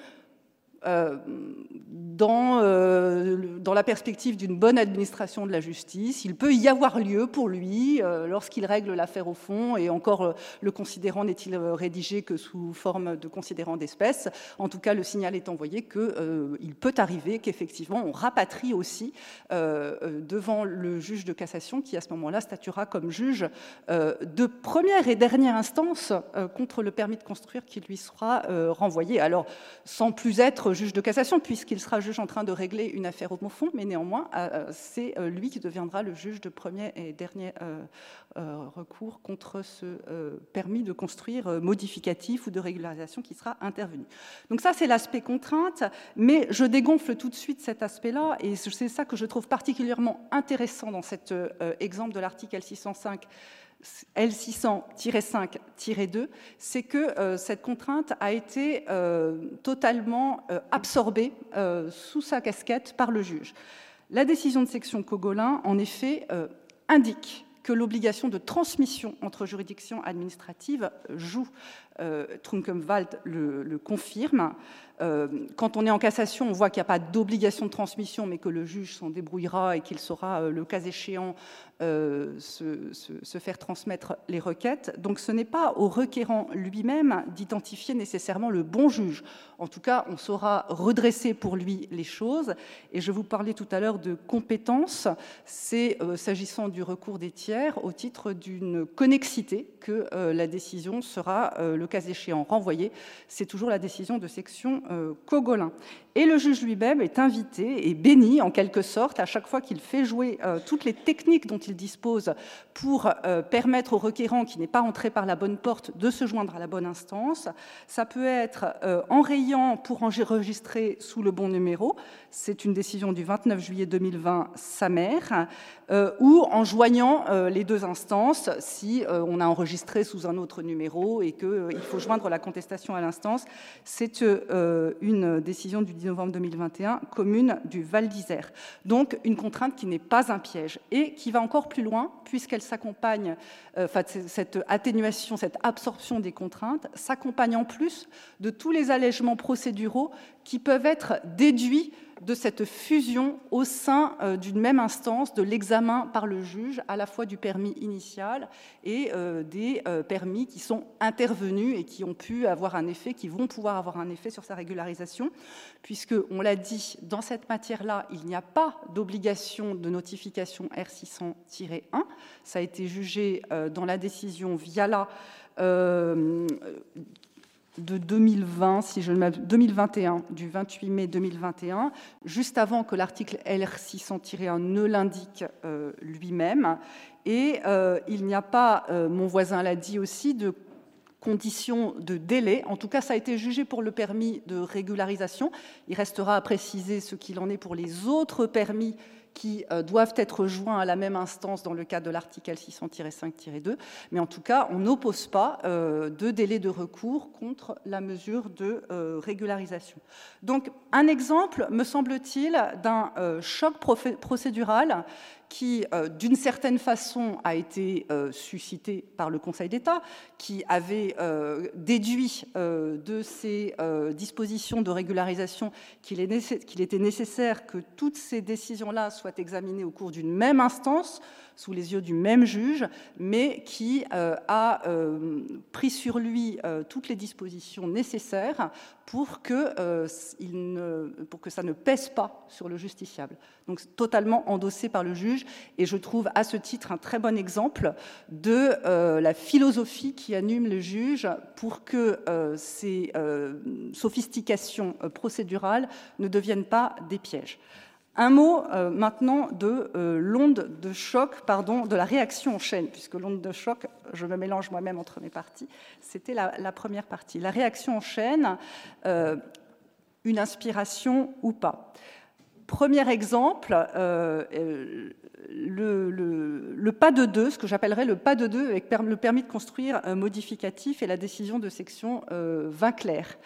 Speaker 3: euh, dans, euh, dans, la perspective d'une bonne administration de la justice. Il peut y avoir lieu pour lui, euh, lorsqu'il règle l'affaire au fond, et encore le considérant n'est-il rédigé que sous forme de considérant d'espèce. En tout cas, le signal est envoyé qu'il peut arriver qu'effectivement on rapatrie aussi devant le juge de cassation qui, à ce moment-là, statuera comme juge de première et dernière instance contre le permis de construire qui lui sera renvoyé. Alors, sans plus être juge de cassation, puisqu'il sera juge en train de régler une affaire au fond, mais néanmoins, euh, c'est euh, lui qui deviendra le juge de premier et dernier euh, recours contre ce permis de construire modificatif ou de régularisation qui sera intervenu. Donc ça, c'est l'aspect contrainte, mais je dégonfle tout de suite cet aspect-là, et c'est ça que je trouve particulièrement intéressant dans cet exemple de l'article L605 L600-5-2, c'est que euh, cette contrainte a été euh, totalement euh, absorbée sous sa casquette par le juge. La décision de section Cogolin, en effet, indique que l'obligation de transmission entre juridictions administratives joue. Trunkenwald le confirme. Euh, quand on est en cassation, on voit qu'il n'y a pas d'obligation de transmission, mais que le juge s'en débrouillera et qu'il saura, euh, le cas échéant, euh, se, faire transmettre les requêtes. Donc ce n'est pas au requérant lui-même d'identifier nécessairement le bon juge. En tout cas, on saura redresser pour lui les choses. Et je vous parlais tout à l'heure de compétences. C'est, s'agissant du recours des tiers, au titre d'une connexité que la décision sera, le cas échéant, renvoyée. C'est toujours la décision de section Cogolin. Et le juge lui-même est invité et béni, en quelque sorte, à chaque fois qu'il fait jouer euh, toutes les techniques dont il dispose pour euh, permettre au requérant qui n'est pas entré par la bonne porte de se joindre à la bonne instance. Ça peut être en rayant pour enregistrer sous le bon numéro, c'est une décision du 29 juillet 2020, sa mère, ou en joignant les deux instances si on a enregistré sous un autre numéro et qu'il faut joindre la contestation à l'instance. C'est euh, une décision du 10 novembre 2021, commune du Val d'Isère. Donc une contrainte qui n'est pas un piège et qui va encore plus loin puisqu'elle s'accompagne, euh, cette atténuation, cette absorption des contraintes s'accompagne en plus de tous les allègements procéduraux qui peuvent être déduits de cette fusion au sein euh, d'une même instance de l'examen par le juge à la fois du permis initial et euh, des euh, permis qui sont intervenus et qui ont pu avoir un effet, qui vont pouvoir avoir un effet sur sa régularisation, puisque, on l'a dit, dans cette matière-là, il n'y a pas d'obligation de notification R600-1. Ça a été jugé dans la décision Viala de 2020, si je 2021, du 28 mai 2021, juste avant que l'article LR600-1 ne l'indique euh, lui-même. Et euh, il n'y a pas, euh, mon voisin l'a dit aussi, de conditions de délai. En tout cas, ça a été jugé pour le permis de régularisation. Il restera à préciser ce qu'il en est pour les autres permis qui euh, doivent être joints à la même instance dans le cadre de l'article 600-5-2, mais en tout cas, on n'oppose pas euh, de délai de recours contre la mesure de euh, régularisation. Donc, un exemple, me semble-t-il, d'un choc procédural qui, euh, d'une certaine façon, a été euh, suscité par le Conseil d'État, qui avait euh, déduit de ces dispositions de régularisation qu'il était nécessaire que toutes ces décisions-là soient examinées au cours d'une même instance, sous les yeux du même juge, mais qui a pris sur lui toutes les dispositions nécessaires pour que, pour que ça ne pèse pas sur le justiciable. Donc totalement endossé par le juge et je trouve à ce titre un très bon exemple de euh, la philosophie qui anime le juge pour que euh, ces euh, sophistications procédurales ne deviennent pas des pièges. Un mot maintenant de l'onde de choc, pardon, de la réaction en chaîne, puisque l'onde de choc, je me mélange moi-même entre mes parties, c'était la, première partie. La réaction en chaîne, une inspiration ou pas. Premier exemple, euh, euh, le, pas de deux, ce que j'appellerais le pas de deux avec le permis de construire modificatif et la décision de section 20 euh, clair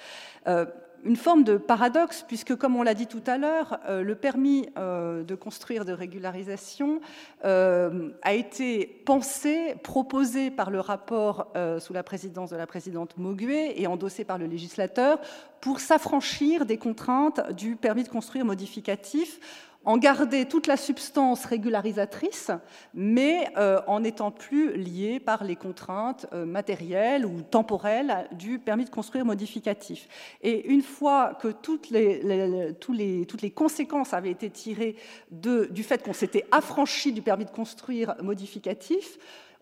Speaker 3: une forme de paradoxe, puisque, comme on l'a dit tout à l'heure, euh, le permis euh, de construire de régularisation euh, a été pensé, proposé par le rapport sous la présidence de la présidente Mauguet et endossé par le législateur pour s'affranchir des contraintes du permis de construire modificatif en garder toute la substance régularisatrice, mais euh, en n'étant plus lié par les contraintes euh, matérielles ou temporelles du permis de construire modificatif. Et une fois que toutes les, toutes les conséquences avaient été tirées du fait qu'on s'était affranchi du permis de construire modificatif,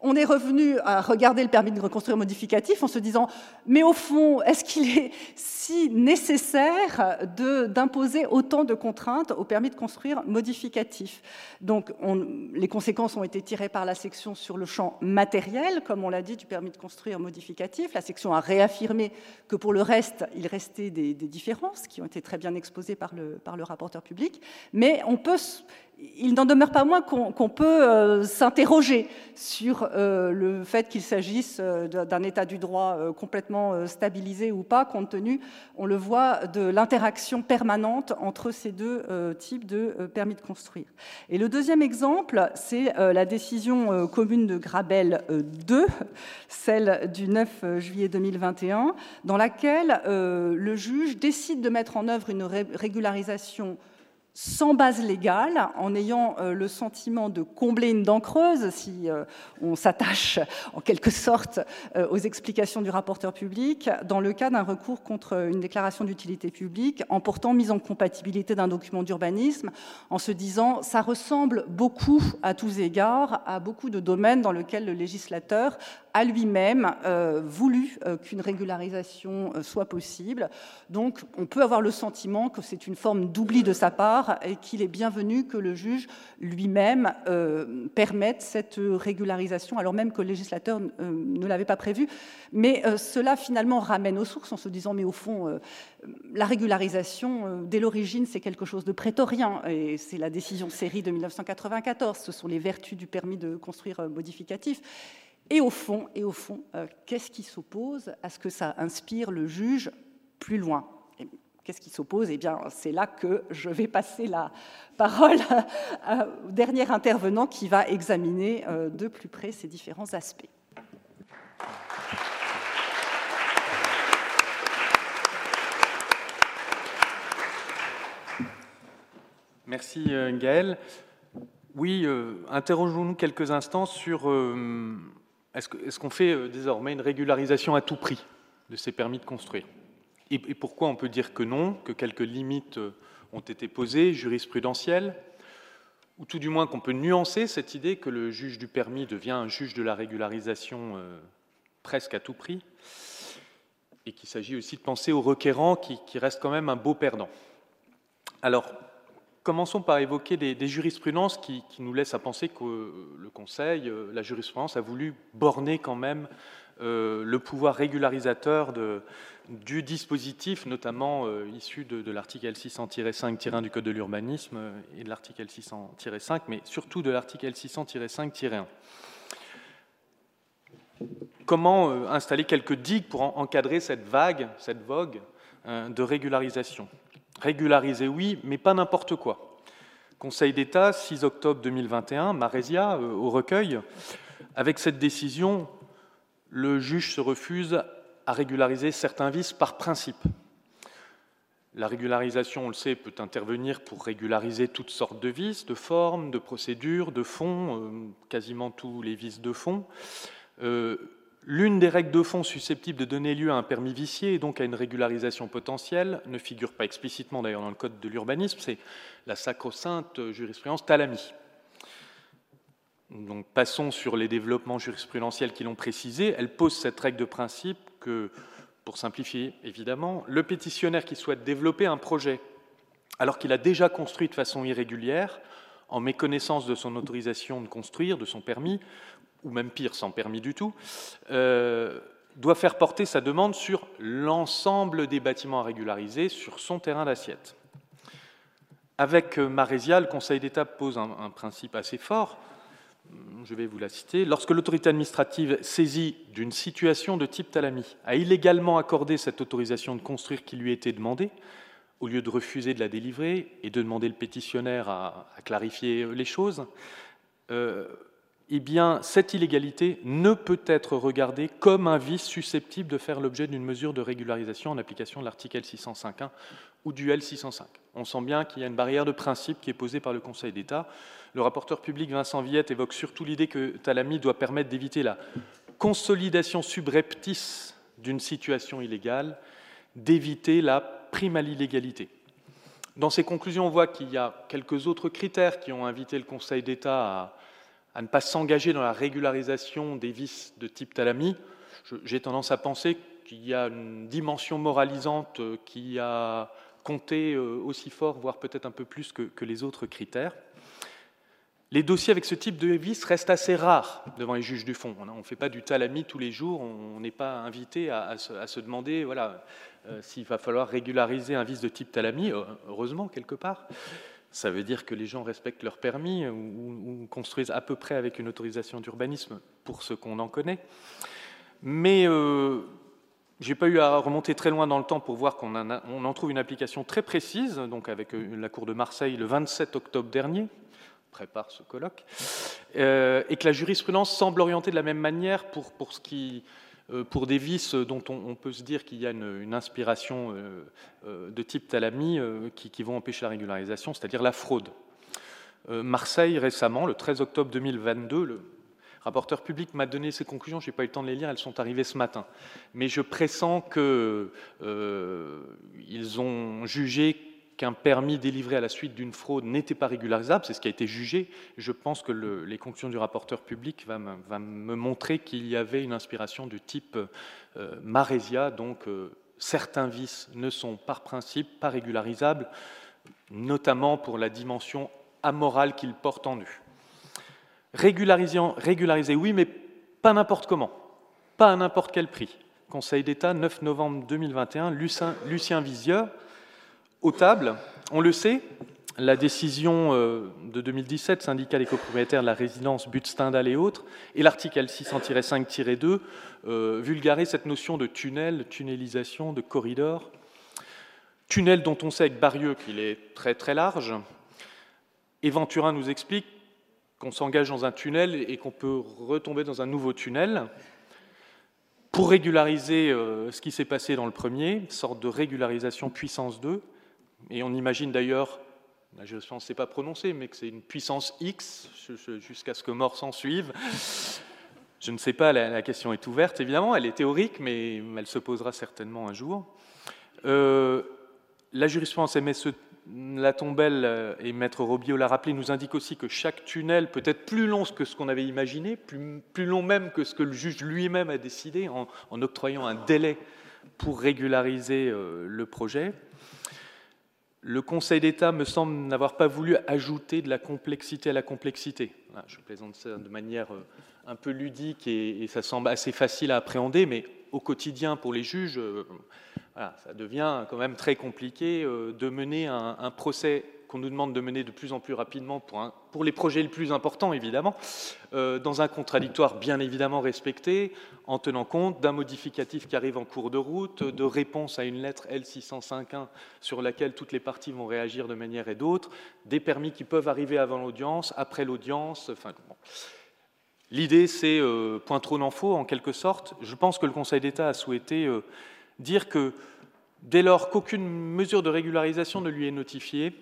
Speaker 3: on est revenu à regarder le permis de reconstruire modificatif en se disant mais au fond, est-ce qu'il est si nécessaire d'imposer autant de contraintes au permis de construire modificatif? Donc les conséquences ont été tirées par la section sur le champ matériel, comme on l'a dit, du permis de construire modificatif. La section a réaffirmé que pour le reste, il restait des, différences qui ont été très bien exposées par le, par le rapporteur public, mais on peut il n'en demeure pas moins qu'on peut euh, s'interroger sur euh, le fait qu'il s'agisse euh, d'un état du droit complètement stabilisé ou pas, compte tenu, on le voit, de l'interaction permanente entre ces deux types de permis de construire. Et le deuxième exemple, c'est la décision commune de Grabel 2, celle du 9 juillet 2021, dans laquelle le juge décide de mettre en œuvre une régularisation sans base légale, en ayant euh, le sentiment de combler une dent creuse, si euh, on s'attache en quelque sorte euh, aux explications du rapporteur public, dans le cas d'un recours contre une déclaration d'utilité publique, en portant mise en compatibilité d'un document d'urbanisme, en se disant ça ressemble beaucoup à tous égards à beaucoup de domaines dans lesquels le législateur a lui-même voulu qu'une régularisation soit possible. Donc on peut avoir le sentiment que c'est une forme d'oubli de sa part et qu'il est bienvenu que le juge lui-même euh, permette cette régularisation, alors même que le législateur euh, ne l'avait pas prévu. Mais euh, cela finalement ramène aux sources en se disant, mais au fond, la régularisation, dès l'origine, c'est quelque chose de prétorien, et c'est la décision série de 1994, ce sont les vertus du permis de construire modificatif. Et au fond, et au fond, qu'est-ce qui s'oppose à ce que ça inspire le juge plus loin? Qu'est-ce qui s'oppose? Eh bien, c'est là que je vais passer la parole au dernier intervenant qui va examiner euh, de plus près ces différents aspects.
Speaker 4: Merci euh, Gaël. Oui, euh, interrogeons-nous quelques instants sur est-ce qu'on fait désormais une régularisation à tout prix de ces permis de construire? Et, pourquoi on peut dire que non, que quelques limites euh, ont été posées, jurisprudentielles, ou tout du moins qu'on peut nuancer cette idée que le juge du permis devient un juge de la régularisation euh, presque à tout prix, et qu'il s'agit aussi de penser au requérant qui, reste quand même un beau perdant. Alors, commençons par évoquer des, jurisprudences qui, nous laissent à penser que le Conseil, euh, la jurisprudence, a voulu borner quand même le pouvoir régularisateur de, du dispositif, notamment euh, issu de, l'article L600-5-1 du Code de l'urbanisme euh, et de l'article L600-5, mais surtout de l'article L600-5-1. Comment euh, installer quelques digues pour encadrer cette vague, cette vogue de régularisation? Régulariser, oui, mais pas n'importe quoi. Conseil d'État, 6 octobre 2021, Marésia, au recueil. Avec cette décision, le juge se refuse à régulariser certains vices par principe. La régularisation, on le sait, peut intervenir pour régulariser toutes sortes de vices, de formes, de procédures, de fonds, euh, quasiment tous les vices de fond. Euh, l'une des règles de fond susceptibles de donner lieu à un permis vicié et donc à une régularisation potentielle ne figure pas explicitement d'ailleurs dans le Code de l'urbanisme, c'est la sacro-sainte jurisprudence Talami. Donc passons sur les développements jurisprudentiels qui l'ont précisé. Elle pose cette règle de principe pour simplifier évidemment, le pétitionnaire qui souhaite développer un projet alors qu'il a déjà construit de façon irrégulière, en méconnaissance de son autorisation de construire, de son permis, ou même pire, sans permis du tout, euh, doit faire porter sa demande sur l'ensemble des bâtiments à régulariser sur son terrain d'assiette. Avec Marésia, le Conseil d'État pose un principe assez fort, je vais vous la citer, lorsque l'autorité administrative saisie d'une situation de type Talami a illégalement accordé cette autorisation de construire qui lui était demandée, au lieu de refuser de la délivrer et de demander le pétitionnaire à, clarifier les choses, euh, eh cette illégalité ne peut être regardée comme un vice susceptible de faire l'objet d'une mesure de régularisation en application de l'article L605.1 ou du L605. On sent bien qu'il y a une barrière de principe qui est posée par le Conseil d'État. Le rapporteur public Vincent Villette évoque surtout l'idée que Talami doit permettre d'éviter la consolidation subreptice d'une situation illégale, d'éviter la prime à l'illégalité. Dans ces conclusions, on voit qu'il y a quelques autres critères qui ont invité le Conseil d'État à, ne pas s'engager dans la régularisation des vices de type Talami. J'ai tendance à penser qu'il y a une dimension moralisante qui a compté euh, aussi fort, voire peut-être un peu plus que les autres critères. Les dossiers avec ce type de vice restent assez rares devant les juges du fond. On ne fait pas du talami tous les jours, on n'est pas invité à, se, demander voilà, euh, s'il va falloir régulariser un vice de type talami, euh, heureusement quelque part. Ça veut dire que les gens respectent leur permis ou, construisent à peu près avec une autorisation d'urbanisme pour ce qu'on en connaît. Mais euh, je n'ai pas eu à remonter très loin dans le temps pour voir qu'on en, en, trouve une application très précise, donc avec la Cour de Marseille le 27 octobre dernier, prépare ce colloque, euh, et que la jurisprudence semble orientée de la même manière pour, pour, ce qui, euh, pour des vices dont on, peut se dire qu'il y a une, inspiration euh, de type Talami qui, qui, vont empêcher la régularisation, c'est-à-dire la fraude. Marseille, récemment, le 13 octobre 2022, le rapporteur public m'a donné ses conclusions, je n'ai pas eu le temps de les lire, elles sont arrivées ce matin. Mais je pressens qu'ils ont jugé qu'un permis délivré à la suite d'une fraude n'était pas régularisable, c'est ce qui a été jugé. Je pense que les conclusions du rapporteur public vont me, montrer qu'il y avait une inspiration du type euh, Marésia, donc euh, certains vices ne sont par principe pas régularisables, notamment pour la dimension amorale qu'ils portent en eux. Régulariser, oui, mais pas n'importe comment, pas à n'importe quel prix. Conseil d'État, 9 novembre 2021, Lucien, Lucien aux tables. On le sait, la décision euh, de 2017, syndicat des copropriétaires de la résidence but Stendhal et autres, et l'article L600-5-2 euh, vulgarisent cette notion de tunnel, de tunnelisation, de corridor. Tunnel dont on sait avec Barieux qu'il est très très large. Et Venturin nous explique qu'on s'engage dans un tunnel et qu'on peut retomber dans un nouveau tunnel. Pour régulariser euh, ce qui s'est passé dans le premier, sorte de régularisation puissance 2, et on imagine d'ailleurs, je ne sais pas prononcer, mais que c'est une puissance X jusqu'à ce que mort s'en suive. Je ne sais pas, la, question est ouverte évidemment, elle est théorique, mais elle se posera certainement un jour. Euh, la jurisprudence MSE, la tombelle euh, et Maître Robillot l'a rappelé, nous indique aussi que chaque tunnel peut être plus long que ce qu'on avait imaginé, plus, long même que ce que le juge lui-même a décidé en, octroyant un délai pour régulariser euh, le projet. Le Conseil d'État me semble n'avoir pas voulu ajouter de la complexité à la complexité. Je plaisante ça de manière euh, un peu ludique et, ça semble assez facile à appréhender, mais au quotidien pour les juges, ça devient quand même très compliqué de mener un procès qu'on nous demande de mener de plus en plus rapidement pour, les projets les plus importants, évidemment, euh, dans un contradictoire bien évidemment respecté, en tenant compte d'un modificatif qui arrive en cours de route, de réponse à une lettre L605.1 sur laquelle toutes les parties vont réagir de manière et d'autre, des permis qui peuvent arriver avant l'audience, après l'audience. Enfin, L'idée, c'est euh, point trop n'en faut, en quelque sorte. Je pense que le Conseil d'État a souhaité euh, dire que dès lors qu'aucune mesure de régularisation ne lui est notifiée,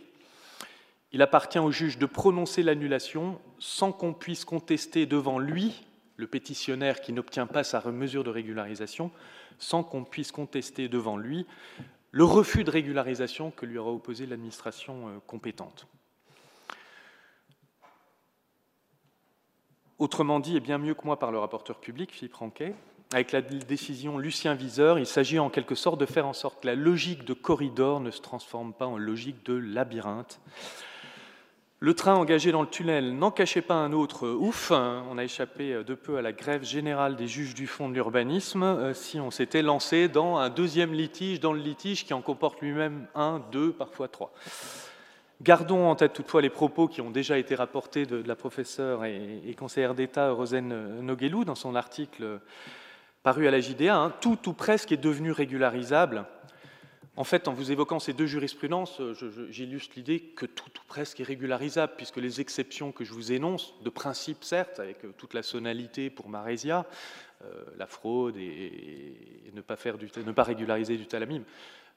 Speaker 4: il appartient au juge de prononcer l'annulation sans qu'on puisse contester devant lui, le pétitionnaire qui n'obtient pas sa mesure de régularisation, sans qu'on puisse contester devant lui le refus de régularisation que lui aura opposé l'administration euh, compétente. Autrement dit, et bien mieux que moi par le rapporteur public, Philippe Ranquet, avec la décision Lucien Viseur, il s'agit en quelque sorte de faire en sorte que la logique de corridor ne se transforme pas en logique de labyrinthe, le train engagé dans le tunnel n'en cachait pas un autre ouf. On a échappé de peu à la grève générale des juges du fond de l'urbanisme euh, si on s'était lancé dans un deuxième litige, dans le litige qui en comporte lui-même un, deux, parfois trois. Gardons en tête toutefois les propos qui ont déjà été rapportés de, la professeure et, conseillère d'État Rosane Noguelou dans son article paru à la JDA. Hein. Tout ou presque est devenu régularisable en fait, en vous évoquant ces deux jurisprudences, j'illustre l'idée que tout ou presque est régularisable, puisque les exceptions que je vous énonce, de principe certes, avec euh, toute la sonalité pour Marésia, euh, la fraude et, ne, pas régulariser du talamime,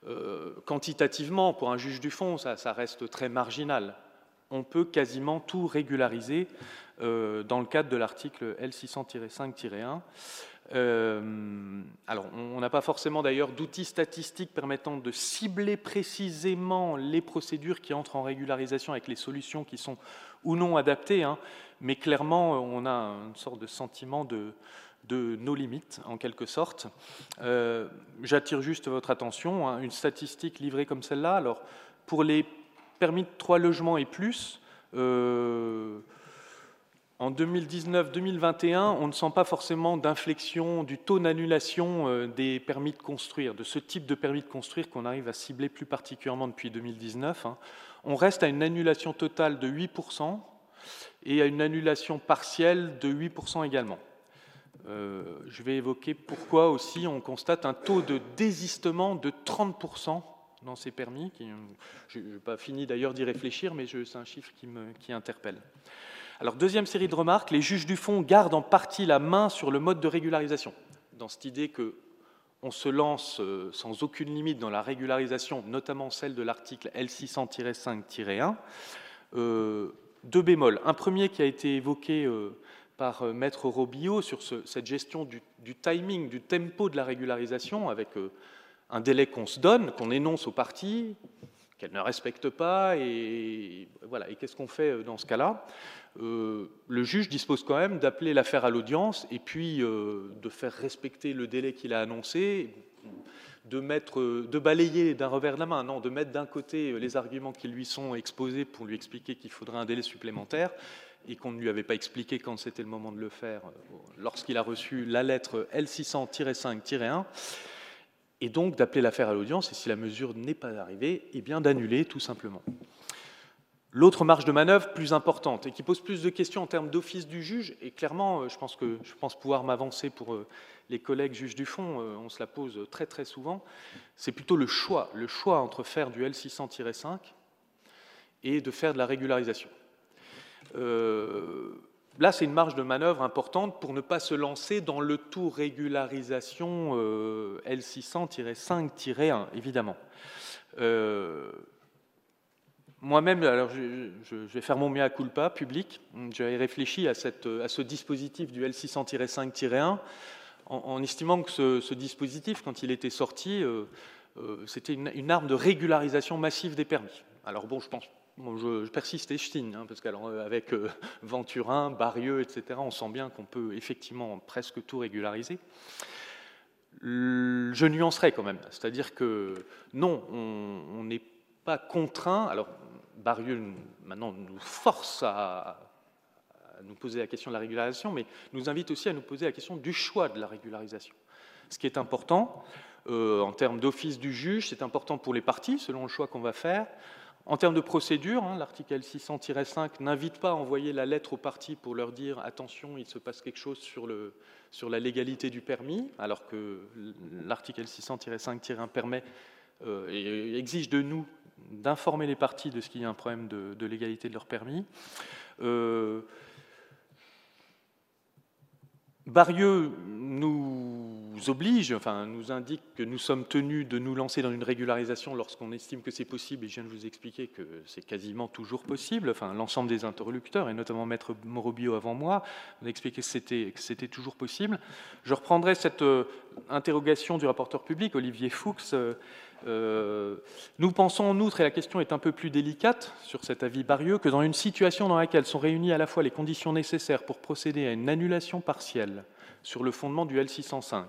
Speaker 4: euh, quantitativement, pour un juge du fond, ça, ça reste très marginal. On peut quasiment tout régulariser dans le cadre de l'article L600-5-1. Euh, alors, on n'a pas forcément d'ailleurs d'outils statistiques permettant de cibler précisément les procédures qui entrent en régularisation avec les solutions qui sont ou non adaptées, hein. mais clairement, on a une sorte de sentiment de, nos limites, en quelque sorte. Euh, j'attire juste votre attention, hein, une statistique livrée comme celle-là. Alors, pour les permis de trois logements et plus, euh, en 2019-2021, on ne sent pas forcément d'inflexion du taux d'annulation euh, des permis de construire, de ce type de permis de construire qu'on arrive à cibler plus particulièrement depuis 2019. Hein. On reste à une annulation totale de 8% et à une annulation partielle de 8% également. Euh, je vais évoquer pourquoi aussi on constate un taux de désistement de 30% dans ces permis. je n'ai pas fini d'ailleurs d'y réfléchir, mais c'est un chiffre qui, me, qui interpelle. Alors, deuxième série de remarques, les juges du fond gardent en partie la main sur le mode de régularisation, dans cette idée que on se lance euh, sans aucune limite dans la régularisation, notamment celle de l'article L600-5-1. Euh, deux bémols. Un premier qui a été évoqué euh, par Maître Robillot sur cette gestion du, du, timing, du tempo de la régularisation, avec un délai qu'on se donne, qu'on énonce aux parties, qu'elles ne respectent pas, et, voilà. et qu'est-ce qu'on fait dans ce cas-là? Euh, le juge dispose quand même d'appeler l'affaire à l'audience et puis euh, de faire respecter le délai qu'il a annoncé, de, balayer d'un revers de la main, non, de mettre d'un côté les arguments qui lui sont exposés pour lui expliquer qu'il faudrait un délai supplémentaire et qu'on ne lui avait pas expliqué quand c'était le moment de le faire euh, lorsqu'il a reçu la lettre L600-5-1 et donc d'appeler l'affaire à l'audience et si la mesure n'est pas arrivée, eh bien d'annuler tout simplement. L'autre marge de manœuvre plus importante et qui pose plus de questions en termes d'office du juge, et clairement, euh, je pense, que, je pense pouvoir m'avancer pour euh, les collègues juges du fond, euh, on se la pose très très souvent, c'est plutôt le choix, le choix entre faire du L600-5 et de faire de la régularisation. là, c'est une marge de manœuvre importante pour ne pas se lancer dans le tout régularisation L600-5-1, évidemment. Moi-même, alors je, vais faire mon mea culpa public. J'avais réfléchi à, ce dispositif du L600-5-1 en, estimant que ce, dispositif, quand il était sorti, euh, euh, c'était une, arme de régularisation massive des permis. Alors bon, je pense, je, persiste et je signe, hein, parce qu'avec euh, Venturin, Barieux, etc., on sent bien qu'on peut effectivement presque tout régulariser. Je nuancerai quand même, c'est-à-dire que non, on n'est pas contraint. Alors, Barieux, maintenant, nous force à, nous poser la question de la régularisation, mais nous invite aussi à nous poser la question du choix de la régularisation. Ce qui est important, euh, en termes d'office du juge, c'est important pour les parties, selon le choix qu'on va faire. En termes de procédure, hein, l'article 600-5 n'invite pas à envoyer la lettre aux parties pour leur dire attention, il se passe quelque chose sur, la légalité du permis, alors que l'article 600-5-1 permet euh, et exige de nous d'informer les parties de ce qu'il y a un problème de, légalité de leur permis. Euh, nous oblige, enfin nous indique que nous sommes tenus de nous lancer dans une régularisation lorsqu'on estime que c'est possible, et je viens de vous expliquer que c'est quasiment toujours possible, enfin l'ensemble des interlocuteurs, et notamment Maître Morobio avant moi, ont expliqué que c'était, que c'était toujours possible. Je reprendrai cette euh, interrogation du rapporteur public, Olivier Fuchs, euh, nous pensons en outre, et la question est un peu plus délicate sur cet avis barieux, que dans une situation dans laquelle sont réunies à la fois les conditions nécessaires pour procéder à une annulation partielle sur le fondement du L605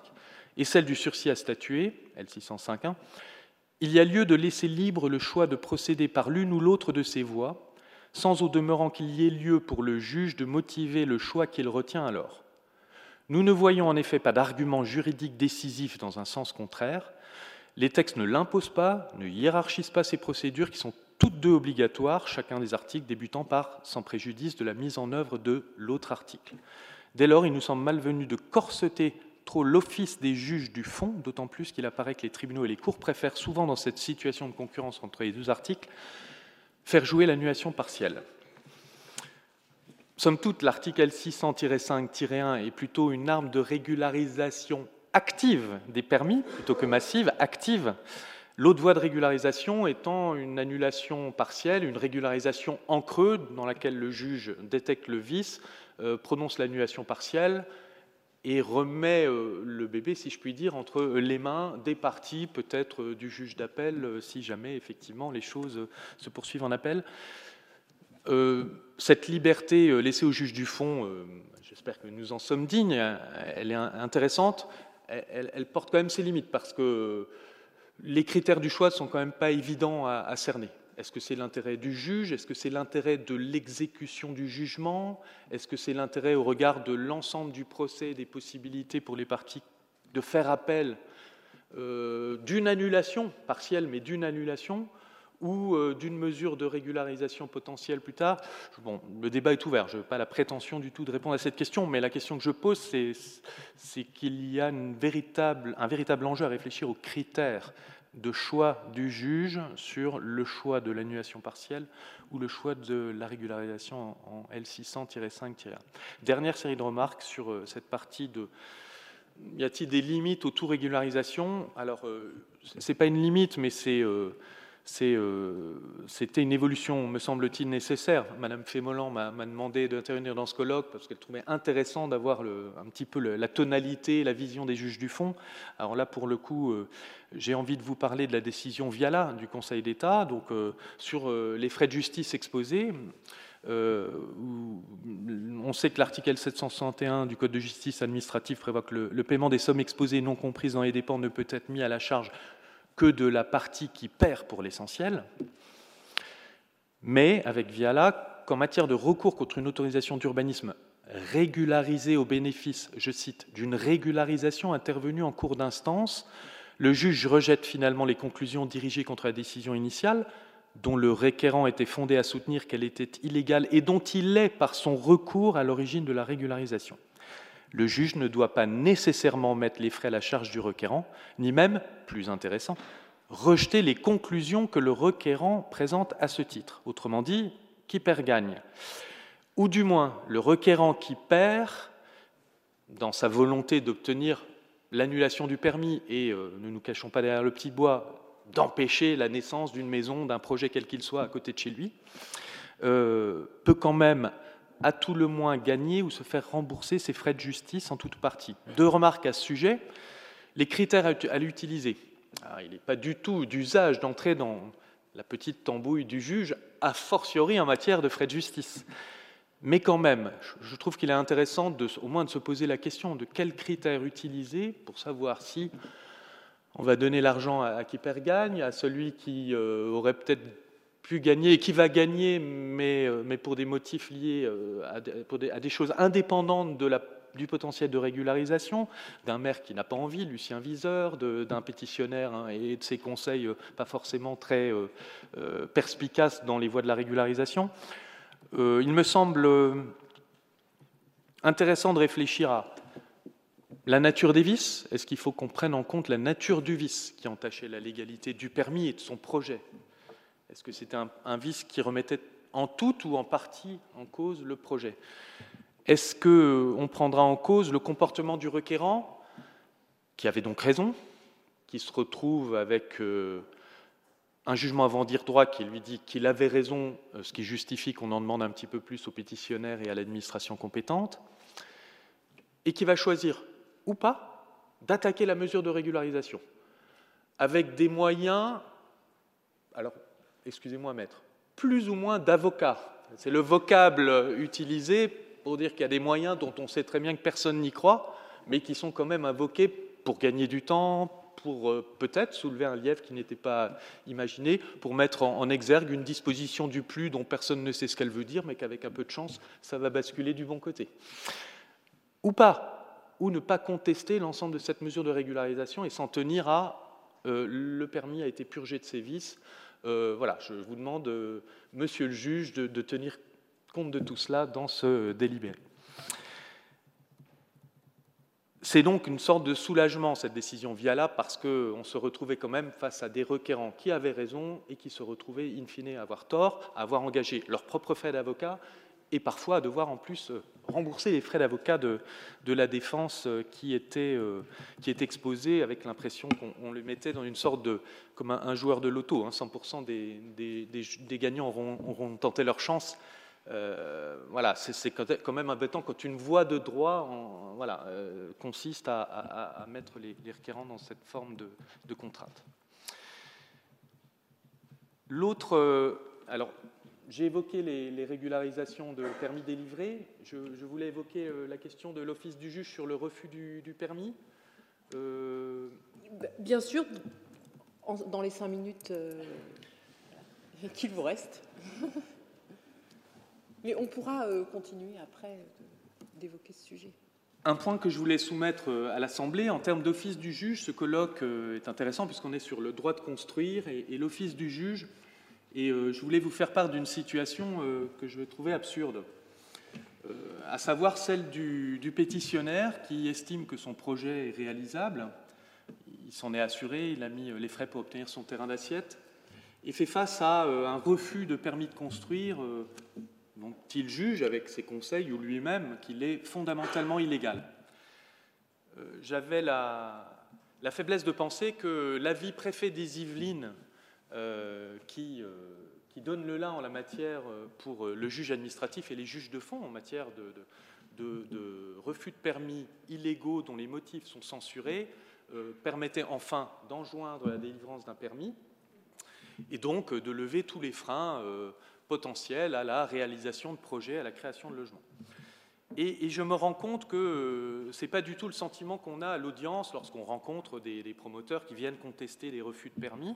Speaker 4: et celle du sursis à statuer, L605.1, il y a lieu de laisser libre le choix de procéder par l'une ou l'autre de ces voies, sans au demeurant qu'il y ait lieu pour le juge de motiver le choix qu'il retient alors. Nous ne voyons en effet pas d'argument juridique décisif dans un sens contraire, les textes ne l'imposent pas, ne hiérarchisent pas ces procédures qui sont toutes deux obligatoires, chacun des articles débutant par sans préjudice de la mise en œuvre de l'autre article. Dès lors, il nous semble malvenu de corseter trop l'office des juges du fond, d'autant plus qu'il apparaît que les tribunaux et les cours préfèrent souvent dans cette situation de concurrence entre les deux articles faire jouer l'annulation partielle. Somme toute, l'article L600-5-1 est plutôt une arme de régularisation active des permis plutôt que massive, active. L'autre voie de régularisation étant une annulation partielle, une régularisation en creux dans laquelle le juge détecte le vice, euh, prononce l'annulation partielle et remet euh, le bébé, si je puis dire, entre les mains des parties, peut-être euh, du juge d'appel, si jamais effectivement les choses se poursuivent en appel. cette liberté laissée au juge du fond, j'espère que nous en sommes dignes, elle est intéressante, elle, porte quand même ses limites parce que les critères du choix ne sont quand même pas évidents à, cerner. Est-ce que c'est l'intérêt du juge? Est-ce que c'est l'intérêt de l'exécution du jugement? Est-ce que c'est l'intérêt au regard de l'ensemble du procès des possibilités pour les parties de faire appel euh, d'une annulation, partielle, mais d'une annulation? Ou euh, d'une mesure de régularisation potentielle plus tard bon, Le débat est ouvert. Je n'ai pas la prétention du tout de répondre à cette question, mais la question que je pose, c'est qu'il y a un véritable enjeu à réfléchir aux critères de choix du juge sur le choix de l'annulation partielle ou le choix de la régularisation en L600-5-1. Dernière série de remarques sur euh, cette partie de y a-t-il des limites aux régularisation? Alors, euh, ce n'est pas une limite, mais c'est c'était une évolution, me semble-t-il, nécessaire. Madame Fémolan m'a demandé d'intervenir dans ce colloque parce qu'elle trouvait intéressant d'avoir un petit peu la tonalité, la vision des juges du fond. Alors là, pour le coup, euh, j'ai envie de vous parler de la décision Viala du Conseil d'État, donc euh, sur les frais de justice exposés. on sait que l'article 761 du Code de justice administrative prévoit que le, le, paiement des sommes exposées non comprises dans les dépenses ne peut être mis à la charge que de la partie qui perd pour l'essentiel, mais avec Viala qu'en matière de recours contre une autorisation d'urbanisme régularisée au bénéfice, je cite, d'une régularisation intervenue en cours d'instance, le juge rejette finalement les conclusions dirigées contre la décision initiale, dont le requérant était fondé à soutenir qu'elle était illégale et dont il est par son recours à l'origine de la régularisation. Le juge ne doit pas nécessairement mettre les frais à la charge du requérant, ni même, plus intéressant, rejeter les conclusions que le requérant présente à ce titre. Autrement dit, qui perd gagne. Ou du moins, le requérant qui perd, dans sa volonté d'obtenir l'annulation du permis, et euh, ne nous cachons pas derrière le petit bois, d'empêcher la naissance d'une maison, d'un projet quel qu'il soit à côté de chez lui, euh, peut quand même à tout le moins gagner ou se faire rembourser ses frais de justice en toute partie. Deux remarques à ce sujet. Les critères à l'utiliser. Il n'est pas du tout d'usage d'entrer dans la petite tambouille du juge, a fortiori en matière de frais de justice. Mais quand même, je trouve qu'il est intéressant de, au moins de se poser la question de quels critères utiliser pour savoir si on va donner l'argent à, qui perd gagne, à celui qui euh, aurait peut-être pu gagner et qui va gagner, mais, euh, pour des motifs liés euh, à, des, choses indépendantes du potentiel de régularisation, d'un maire qui n'a pas envie, Lucien Viseur, d'un pétitionnaire hein, et de ses conseils euh, pas forcément très perspicaces dans les voies de la régularisation. il me semble intéressant de réfléchir à la nature des vices. Est-ce qu'il faut qu'on prenne en compte la nature du vice qui entachait la légalité du permis et de son projet? Est-ce que c'était un, vice qui remettait en tout ou en partie en cause le projet? Est-ce qu'on prendra en cause le comportement du requérant, qui avait donc raison, qui se retrouve avec euh, un jugement avant dire droit qui lui dit qu'il avait raison, euh, ce qui justifie qu'on en demande un petit peu plus aux pétitionnaires et à l'administration compétente, et qui va choisir ou pas d'attaquer la mesure de régularisation avec des moyens, alors excusez-moi maître, plus ou moins d'avocats. C'est le vocable utilisé pour dire qu'il y a des moyens dont on sait très bien que personne n'y croit, mais qui sont quand même invoqués pour gagner du temps, pour euh, peut-être soulever un lièvre qui n'était pas imaginé, pour mettre en, exergue une disposition du plus dont personne ne sait ce qu'elle veut dire, mais qu'avec un peu de chance, ça va basculer du bon côté. Ou pas, ou ne pas contester l'ensemble de cette mesure de régularisation et s'en tenir à euh, le permis a été purgé de ses vices. Euh, voilà, je vous demande, euh, monsieur le juge, de, tenir compte de tout cela dans ce délibéré. C'est donc une sorte de soulagement, cette décision Viala, parce qu'on se retrouvait quand même face à des requérants qui avaient raison et qui se retrouvaient, in fine, à avoir tort, à avoir engagé leurs propres frais d'avocat et parfois à devoir en plus euh, rembourser les frais d'avocat de, la défense euh, qui était, euh, qui est exposé avec l'impression qu'on le mettait dans une sorte de, comme un, joueur de loto, 100% hein, des, des, gagnants auront, tenté leur chance. voilà, c'est quand même embêtant quand une voie de droit voilà, consiste à, mettre les, requérants dans cette forme de, de contrainte. L'autre, alors j'ai évoqué les, régularisations de permis délivrés. Je, voulais évoquer euh, la question de l'office du juge sur le refus du, permis.
Speaker 1: Euh, bien sûr, dans les cinq minutes euh, qu'il vous reste. <laughs> Mais on pourra continuer après d'évoquer ce sujet.
Speaker 4: Un point que je voulais soumettre à l'Assemblée, en termes d'office du juge, ce colloque est intéressant puisqu'on est sur le droit de construire et l'office du juge et euh, je voulais vous faire part d'une situation euh, que je trouvais absurde, euh, à savoir celle du, pétitionnaire qui estime que son projet est réalisable. Il s'en est assuré, il a mis les frais pour obtenir son terrain d'assiette, et fait face à un refus de permis de construire dont il juge avec ses conseils ou lui-même qu'il est fondamentalement illégal. J'avais la, faiblesse de penser que l'avis préfet des Yvelines qui, euh, qui, donne le là en la matière euh, pour le juge administratif et les juges de fond en matière de, refus de permis illégaux dont les motifs sont censurés, permettait enfin d'enjoindre la délivrance d'un permis et donc de lever tous les freins potentiels à la réalisation de projets, à la création de logements. Et, je me rends compte que ce n'est pas du tout le sentiment qu'on a à l'audience lorsqu'on rencontre des, promoteurs qui viennent contester des refus de permis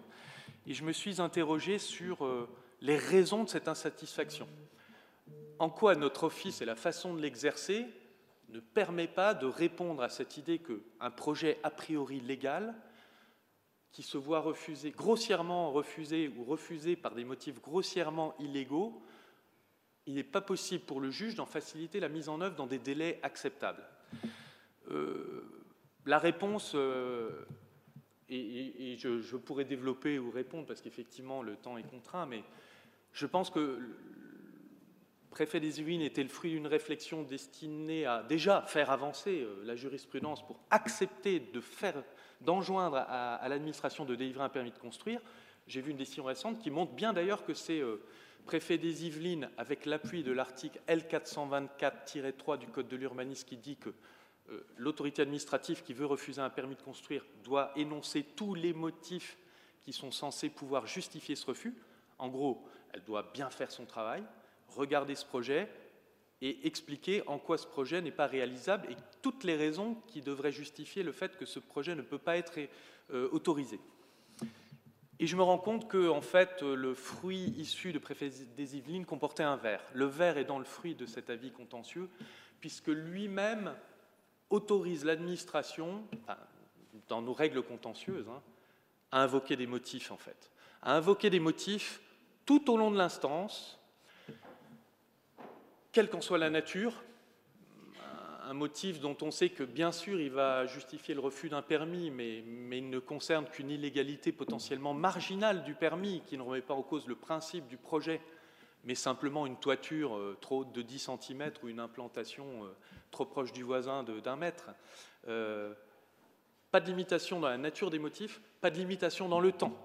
Speaker 4: et je me suis interrogé sur euh, les raisons de cette insatisfaction. En quoi notre office et la façon de l'exercer ne permet pas de répondre à cette idée qu'un projet a priori légal, qui se voit refusé, grossièrement refusé ou refusé par des motifs grossièrement illégaux, il n'est pas possible pour le juge d'en faciliter la mise en œuvre dans des délais acceptables. Euh, la réponse euh, et, je, pourrais développer ou répondre parce qu'effectivement le temps est contraint, mais je pense que le préfet des Yvelines était le fruit d'une réflexion destinée à déjà faire avancer euh, la jurisprudence pour accepter de faire, d'enjoindre à, l'administration de délivrer un permis de construire. J'ai vu une décision récente qui montre bien d'ailleurs que c'est préfet des Yvelines, avec l'appui de l'article L424-3 du Code de l'urbanisme qui dit que euh, l'autorité administrative qui veut refuser un permis de construire doit énoncer tous les motifs qui sont censés pouvoir justifier ce refus. En gros, elle doit bien faire son travail, regarder ce projet et expliquer en quoi ce projet n'est pas réalisable et toutes les raisons qui devraient justifier le fait que ce projet ne peut pas être euh, autorisé. Et je me rends compte que, en fait, le fruit issu de préfet des Yvelines comportait un verre. Le verre est dans le fruit de cet avis contentieux, puisque lui-même autorise l'administration, dans nos règles contentieuses, hein, à invoquer des motifs en fait, à invoquer des motifs tout au long de l'instance, quelle qu'en soit la nature, un motif dont on sait que bien sûr il va justifier le refus d'un permis, mais, il ne concerne qu'une illégalité potentiellement marginale du permis, qui ne remet pas en cause le principe du projet, mais simplement une toiture euh, trop haute de 10 cm ou une implantation euh, trop proche du voisin d'un mètre. Euh, pas de limitation dans la nature des motifs, pas de limitation dans le temps.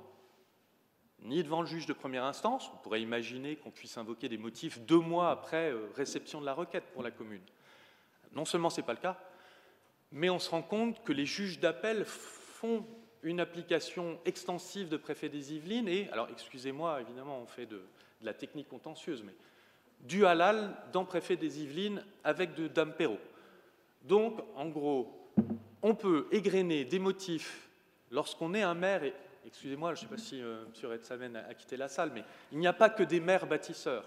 Speaker 4: Ni devant le juge de première instance, on pourrait imaginer qu'on puisse invoquer des motifs deux mois après réception de la requête pour la commune. Non seulement ce n'est pas le cas, mais on se rend compte que les juges d'appel font une application extensive de préfet des Yvelines et, alors excusez-moi, évidemment, on fait de, la technique contentieuse, mais du halal dans préfet des Yvelines avec de Dame Perrault. Donc, en gros, on peut égrener des motifs lorsqu'on est un maire, et excusez-moi, je ne sais pas si euh, M. Redsamen a, quitté la salle, mais il n'y a pas que des maires bâtisseurs.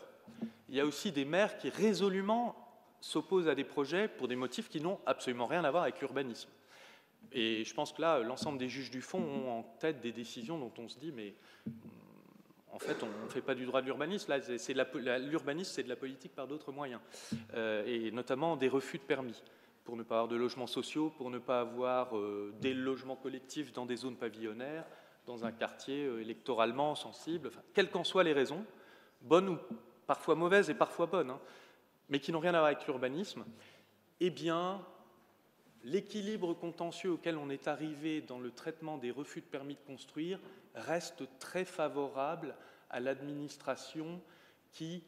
Speaker 4: Il y a aussi des maires qui résolument s'opposent à des projets pour des motifs qui n'ont absolument rien à voir avec l'urbanisme. Et je pense que là, l'ensemble des juges du fond ont en tête des décisions dont on se dit, mais en fait, on ne fait pas du droit de l'urbanisme. Là, l'urbanisme, c'est de la politique par d'autres moyens, euh, et notamment des refus de permis pour ne pas avoir de logements sociaux, pour ne pas avoir euh, des logements collectifs dans des zones pavillonnaires, dans un quartier euh, électoralement sensible, quelles qu'en soient les raisons, bonnes ou parfois mauvaises et parfois bonnes, hein, mais qui n'ont rien à voir avec l'urbanisme, eh bien, l'équilibre contentieux auquel on est arrivé dans le traitement des refus de permis de construire reste très favorable à l'administration qui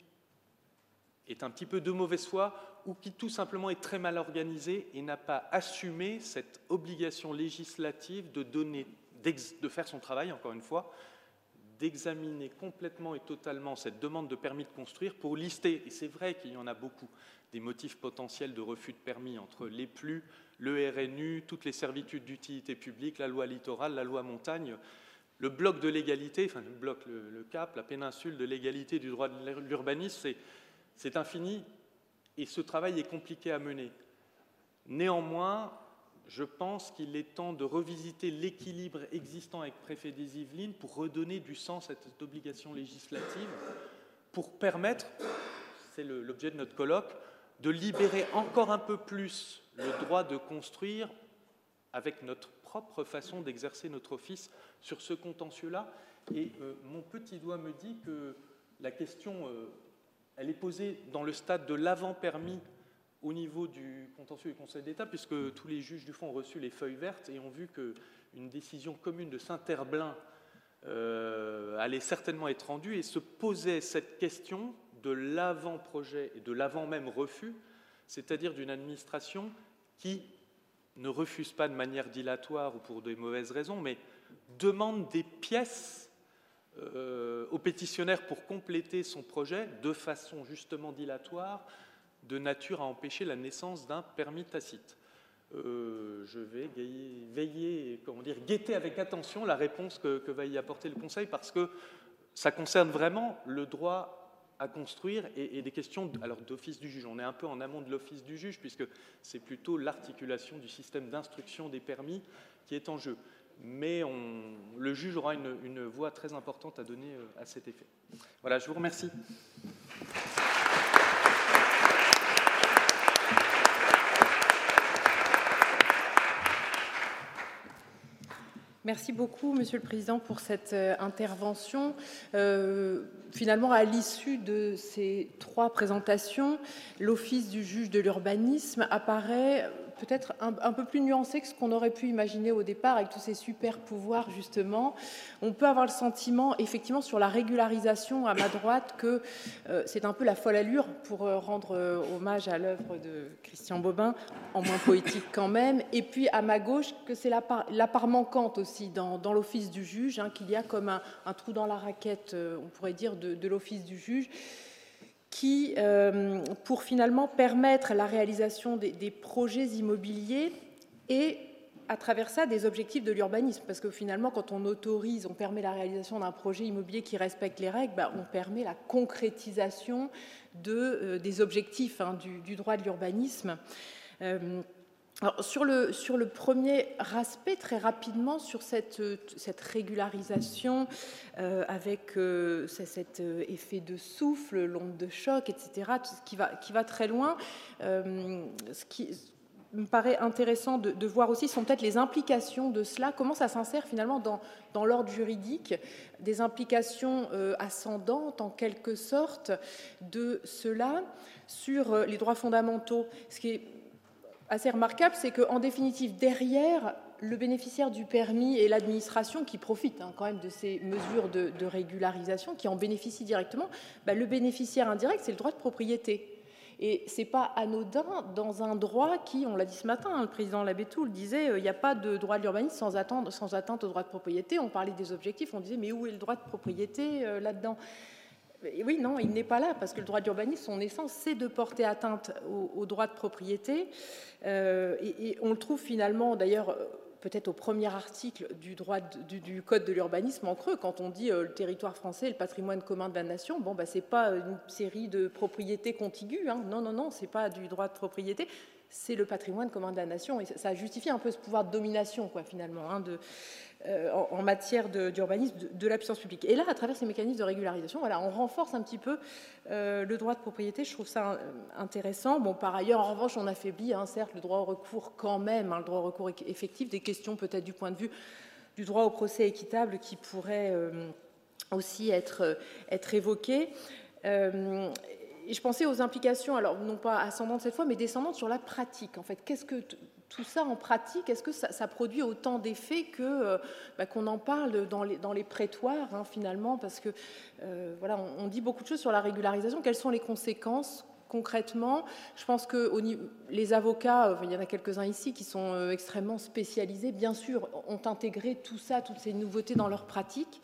Speaker 4: est un petit peu de mauvaise foi ou qui tout simplement est très mal organisée et n'a pas assumé cette obligation législative de, donner, de faire son travail, encore une fois, d'examiner complètement et totalement cette demande de permis de construire pour lister, et c'est vrai qu'il y en a beaucoup, des motifs potentiels de refus de permis entre les plus, le RNU, toutes les servitudes d'utilité publique, la loi littorale, la loi montagne, le bloc de l'égalité, enfin le bloc, le, cap, la péninsule de l'égalité du droit de l'urbanisme, c'est infini et ce travail est compliqué à mener. Néanmoins, je pense qu'il est temps de revisiter l'équilibre existant avec préfet des Yvelines pour redonner du sens à cette obligation législative, pour permettre, c'est l'objet de notre colloque, de libérer encore un peu plus le droit de construire avec notre propre façon d'exercer notre office sur ce contentieux-là. Et euh, mon petit doigt me dit que la question, euh, elle est posée dans le stade de l'avant-permis au niveau du contentieux du Conseil d'État, puisque tous les juges du fond ont reçu les feuilles vertes et ont vu qu'une décision commune de Saint-Herblain euh, allait certainement être rendue et se posait cette question de l'avant-projet et de l'avant-même refus, c'est-à-dire d'une administration qui ne refuse pas de manière dilatoire ou pour de mauvaises raisons, mais demande des pièces euh, au pétitionnaire pour compléter son projet de façon justement dilatoire, de nature à empêcher la naissance d'un permis tacite. Euh, je vais veiller, comment dire, guetter avec attention la réponse que va y apporter le Conseil parce que ça concerne vraiment le droit à construire et, des questions d'office du juge. On est un peu en amont de l'office du juge puisque c'est plutôt l'articulation du système d'instruction des permis qui est en jeu. Mais le juge aura une, une voix très importante à donner euh, à cet effet. Voilà, je vous remercie.
Speaker 1: Merci beaucoup, Monsieur le Président, pour cette euh, intervention. Euh, finalement, à l'issue de ces trois présentations, l'Office du juge de l'urbanisme apparaît peut-être un, peu plus nuancé que ce qu'on aurait pu imaginer au départ avec tous ces super pouvoirs justement. On peut avoir le sentiment, effectivement, sur la régularisation à ma droite, que euh, c'est un peu la folle allure pour euh, rendre euh, hommage à l'œuvre de Christian Bobin, en moins poétique quand même. Et puis à ma gauche, que c'est la part, manquante aussi dans, l'office du juge, hein, qu'il y a comme un, trou dans la raquette, on pourrait dire, de l'office du juge qui, euh, pour finalement permettre la réalisation des, projets immobiliers et à travers ça des objectifs de l'urbanisme. Parce que finalement, quand on autorise, on permet la réalisation d'un projet immobilier qui respecte les règles, bah, on permet la concrétisation de, euh, des objectifs hein, du, droit de l'urbanisme. Euh, sur, le, sur le premier aspect, très rapidement, sur cette, cette régularisation euh, avec euh, cet euh, effet de souffle, l'onde de choc, etc., qui va, qui va très loin, ce qui me paraît intéressant de, voir aussi sont peut-être les implications de cela, comment ça s'insère finalement dans, dans l'ordre juridique, des implications ascendantes en quelque sorte de cela sur les droits fondamentaux. Ce qui est assez remarquable, c'est qu'en définitive, derrière le bénéficiaire du permis et l'administration qui profitent hein, quand même de ces mesures de, régularisation, qui en bénéficient directement, bah, le bénéficiaire indirect, c'est le droit de propriété. Et ce n'est pas anodin dans un droit qui, on l'a dit ce matin, hein, le président Labétou le disait, euh, il n'y a pas de droit de l'urbanisme sans, atteinte au droit de propriété. On parlait des objectifs, on disait, mais où est le droit de propriété euh, là-dedans? Oui, non, il n'est pas là, parce que le droit d'urbanisme, son essence, c'est de porter atteinte au, droit de propriété. Euh, et, on le trouve finalement, d'ailleurs, peut-être au premier article du, Code de l'urbanisme en creux, quand on dit euh, le territoire français, le patrimoine commun de la nation, bon, bah, ce n'est pas une série de propriétés contiguës. Hein. Non, non, non, ce n'est pas du droit de propriété c'est le patrimoine commun de la nation. Et ça justifie un peu ce pouvoir de domination, quoi, finalement, hein, euh, en, matière d'urbanisme de, la puissance publique. Et là, à travers ces mécanismes de régularisation, voilà, on renforce un petit peu euh, le droit de propriété. Je trouve ça euh, intéressant. Bon, par ailleurs, en revanche, on affaiblit, hein, certes, le droit au recours quand même, hein, le droit au recours effectif, des questions peut-être du point de vue du droit au procès équitable qui pourrait aussi être, être évoquées. Et je pensais aux implications, alors non pas ascendantes cette fois, mais descendantes sur la pratique. En fait, qu'est-ce que tout ça en pratique, est-ce que ça, produit autant d'effets que euh, bah, qu'on en parle dans les, dans les prétoires hein, finalement? Parce que euh, voilà, on, dit beaucoup de choses sur la régularisation. Quelles sont les conséquences concrètement? Je pense que les avocats, euh, il y en a quelques-uns ici qui sont extrêmement spécialisés, bien sûr, ont intégré tout ça, toutes ces nouveautés dans leur pratique.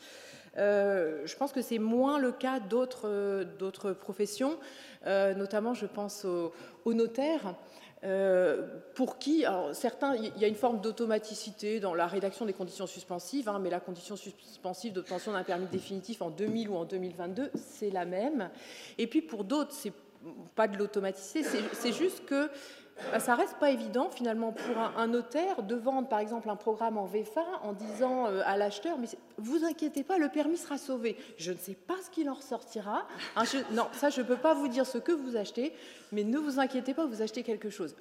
Speaker 1: Je pense que c'est moins le cas d'autres, d'autres professions, notamment je pense aux notaires. Euh, pour qui, alors certains, il y a une forme d'automaticité dans la rédaction des conditions suspensives, hein, mais la condition suspensive d'obtention d'un permis définitif en 2000 ou en 2022, c'est la même. Et puis pour d'autres, c'est pas de l'automaticité, c'est juste que bah, ça reste pas évident finalement pour un, notaire de vendre par exemple un programme en VFA en disant euh, à l'acheteur mais vous inquiétez pas le permis sera sauvé. Je ne sais pas ce qu'il en ressortira. Hein, non ça je peux pas vous dire ce que vous achetez mais ne vous inquiétez pas vous achetez quelque chose.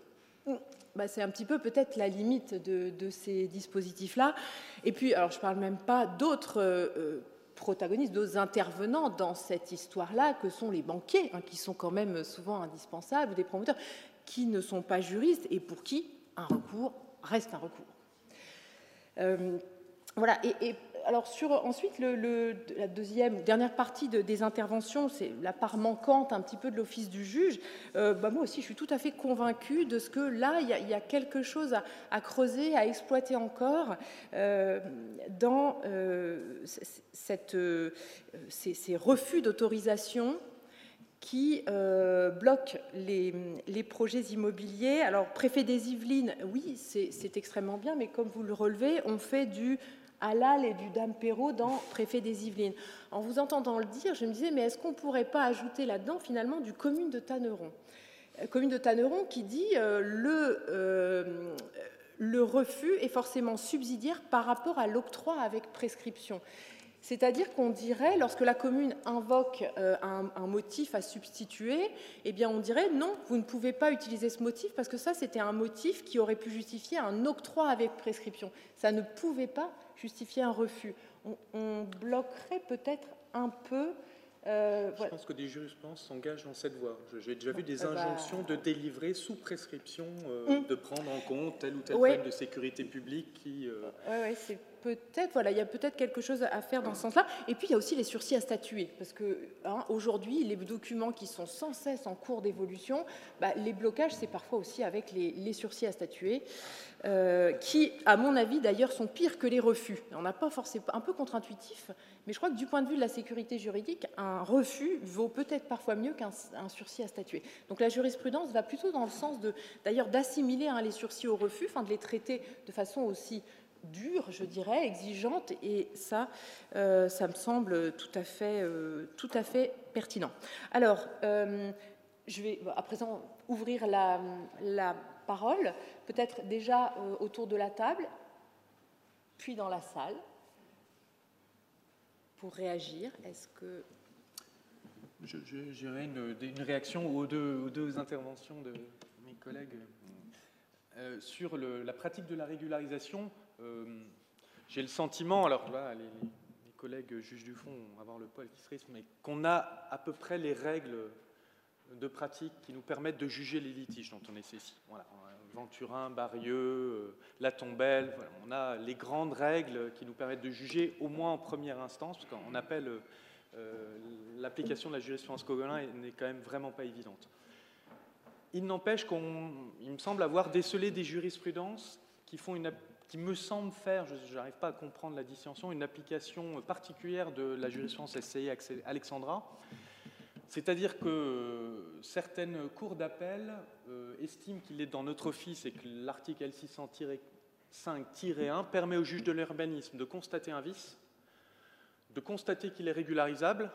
Speaker 1: Bah, c'est un petit peu peut-être la limite de, ces dispositifs-là. Et puis, alors je ne parle même pas d'autres euh, euh, protagonistes, d'autres intervenants dans cette histoire-là, que sont les banquiers, hein, qui sont quand même souvent indispensables, des promoteurs qui ne sont pas juristes et pour qui un recours reste un recours. Euh, voilà, et, alors ensuite la deuxième, dernière partie des interventions, c'est la part manquante un petit peu de l'office du juge. Euh, bah, moi aussi, je suis tout à fait convaincue de ce que là, il y a, quelque chose à, creuser, à exploiter encore euh, dans ces, refus d'autorisation qui euh, bloque les, projets immobiliers. Alors, préfet des Yvelines, oui, c'est extrêmement bien, mais comme vous le relevez, on fait du halal et du dame Perrault dans préfet des Yvelines. En vous entendant le dire, je me disais, mais est-ce qu'on ne pourrait pas ajouter là-dedans, finalement, du commune de Tanneron? Euh, Commune de Tanneron qui dit euh, le, le refus est forcément subsidiaire par rapport à l'octroi avec prescription. C'est-à-dire qu'on dirait, lorsque la commune invoque euh, un, motif à substituer, eh bien on dirait non, vous ne pouvez pas utiliser ce motif parce que ça c'était un motif qui aurait pu justifier un octroi avec prescription. Ça ne pouvait pas justifier un refus. On, bloquerait peut-être un peu.
Speaker 4: Euh, Je pense que des jurisprudents s'engagent dans cette voie. J'ai déjà vu des euh, bah, injonctions de délivrer sous prescription, hum. de prendre en compte tel ou tel problème de sécurité publique qui.
Speaker 1: Oui, ouais, c'est peut-être, voilà, il y a peut-être quelque chose à faire dans ce sens-là. Et puis il y a aussi les sursis à statuer, parce que hein, aujourd'hui, les documents qui sont sans cesse en cours d'évolution, bah, les blocages, c'est parfois aussi avec les, sursis à statuer, euh, qui, à mon avis, d'ailleurs, sont pires que les refus. On n'a pas forcément, un peu contre-intuitif, mais je crois que du point de vue de la sécurité juridique, un refus vaut peut-être parfois mieux qu'un sursis à statuer. Donc la jurisprudence va plutôt dans le sens d'ailleurs, d'assimiler hein, les sursis au refus, enfin de les traiter de façon aussi dure, je dirais, exigeante, et ça, euh, ça me semble tout à fait, euh, tout à fait pertinent. Alors, je vais à présent ouvrir la, parole, peut-être déjà autour de la table, puis dans la salle, pour réagir. Est-ce que
Speaker 4: J'aurais une, réaction aux deux, interventions de mes collègues euh, sur la pratique de la régularisation. Euh, j'ai le sentiment, alors là, les, les, collègues juges du fond vont avoir le poil qui se risque, mais qu'on a à peu près les règles de pratique qui nous permettent de juger les litiges dont on est saisi. Voilà. Venturin, Barieux, euh, La Tombelle, on a les grandes règles qui nous permettent de juger au moins en première instance, parce qu'on appelle euh, l'application de la jurisprudence Cogolin n'est quand même vraiment pas évidente. Il n'empêche qu'il me semble avoir décelé des jurisprudences qui, font une, qui me semblent faire, je n'arrive pas à comprendre la distinction, une application particulière de la jurisprudence SCI Alexandra. C'est-à-dire que certaines cours d'appel euh, estiment qu'il est dans notre office et que l'article L600-5-1 permet au juge de l'urbanisme de constater un vice de constater qu'il est régularisable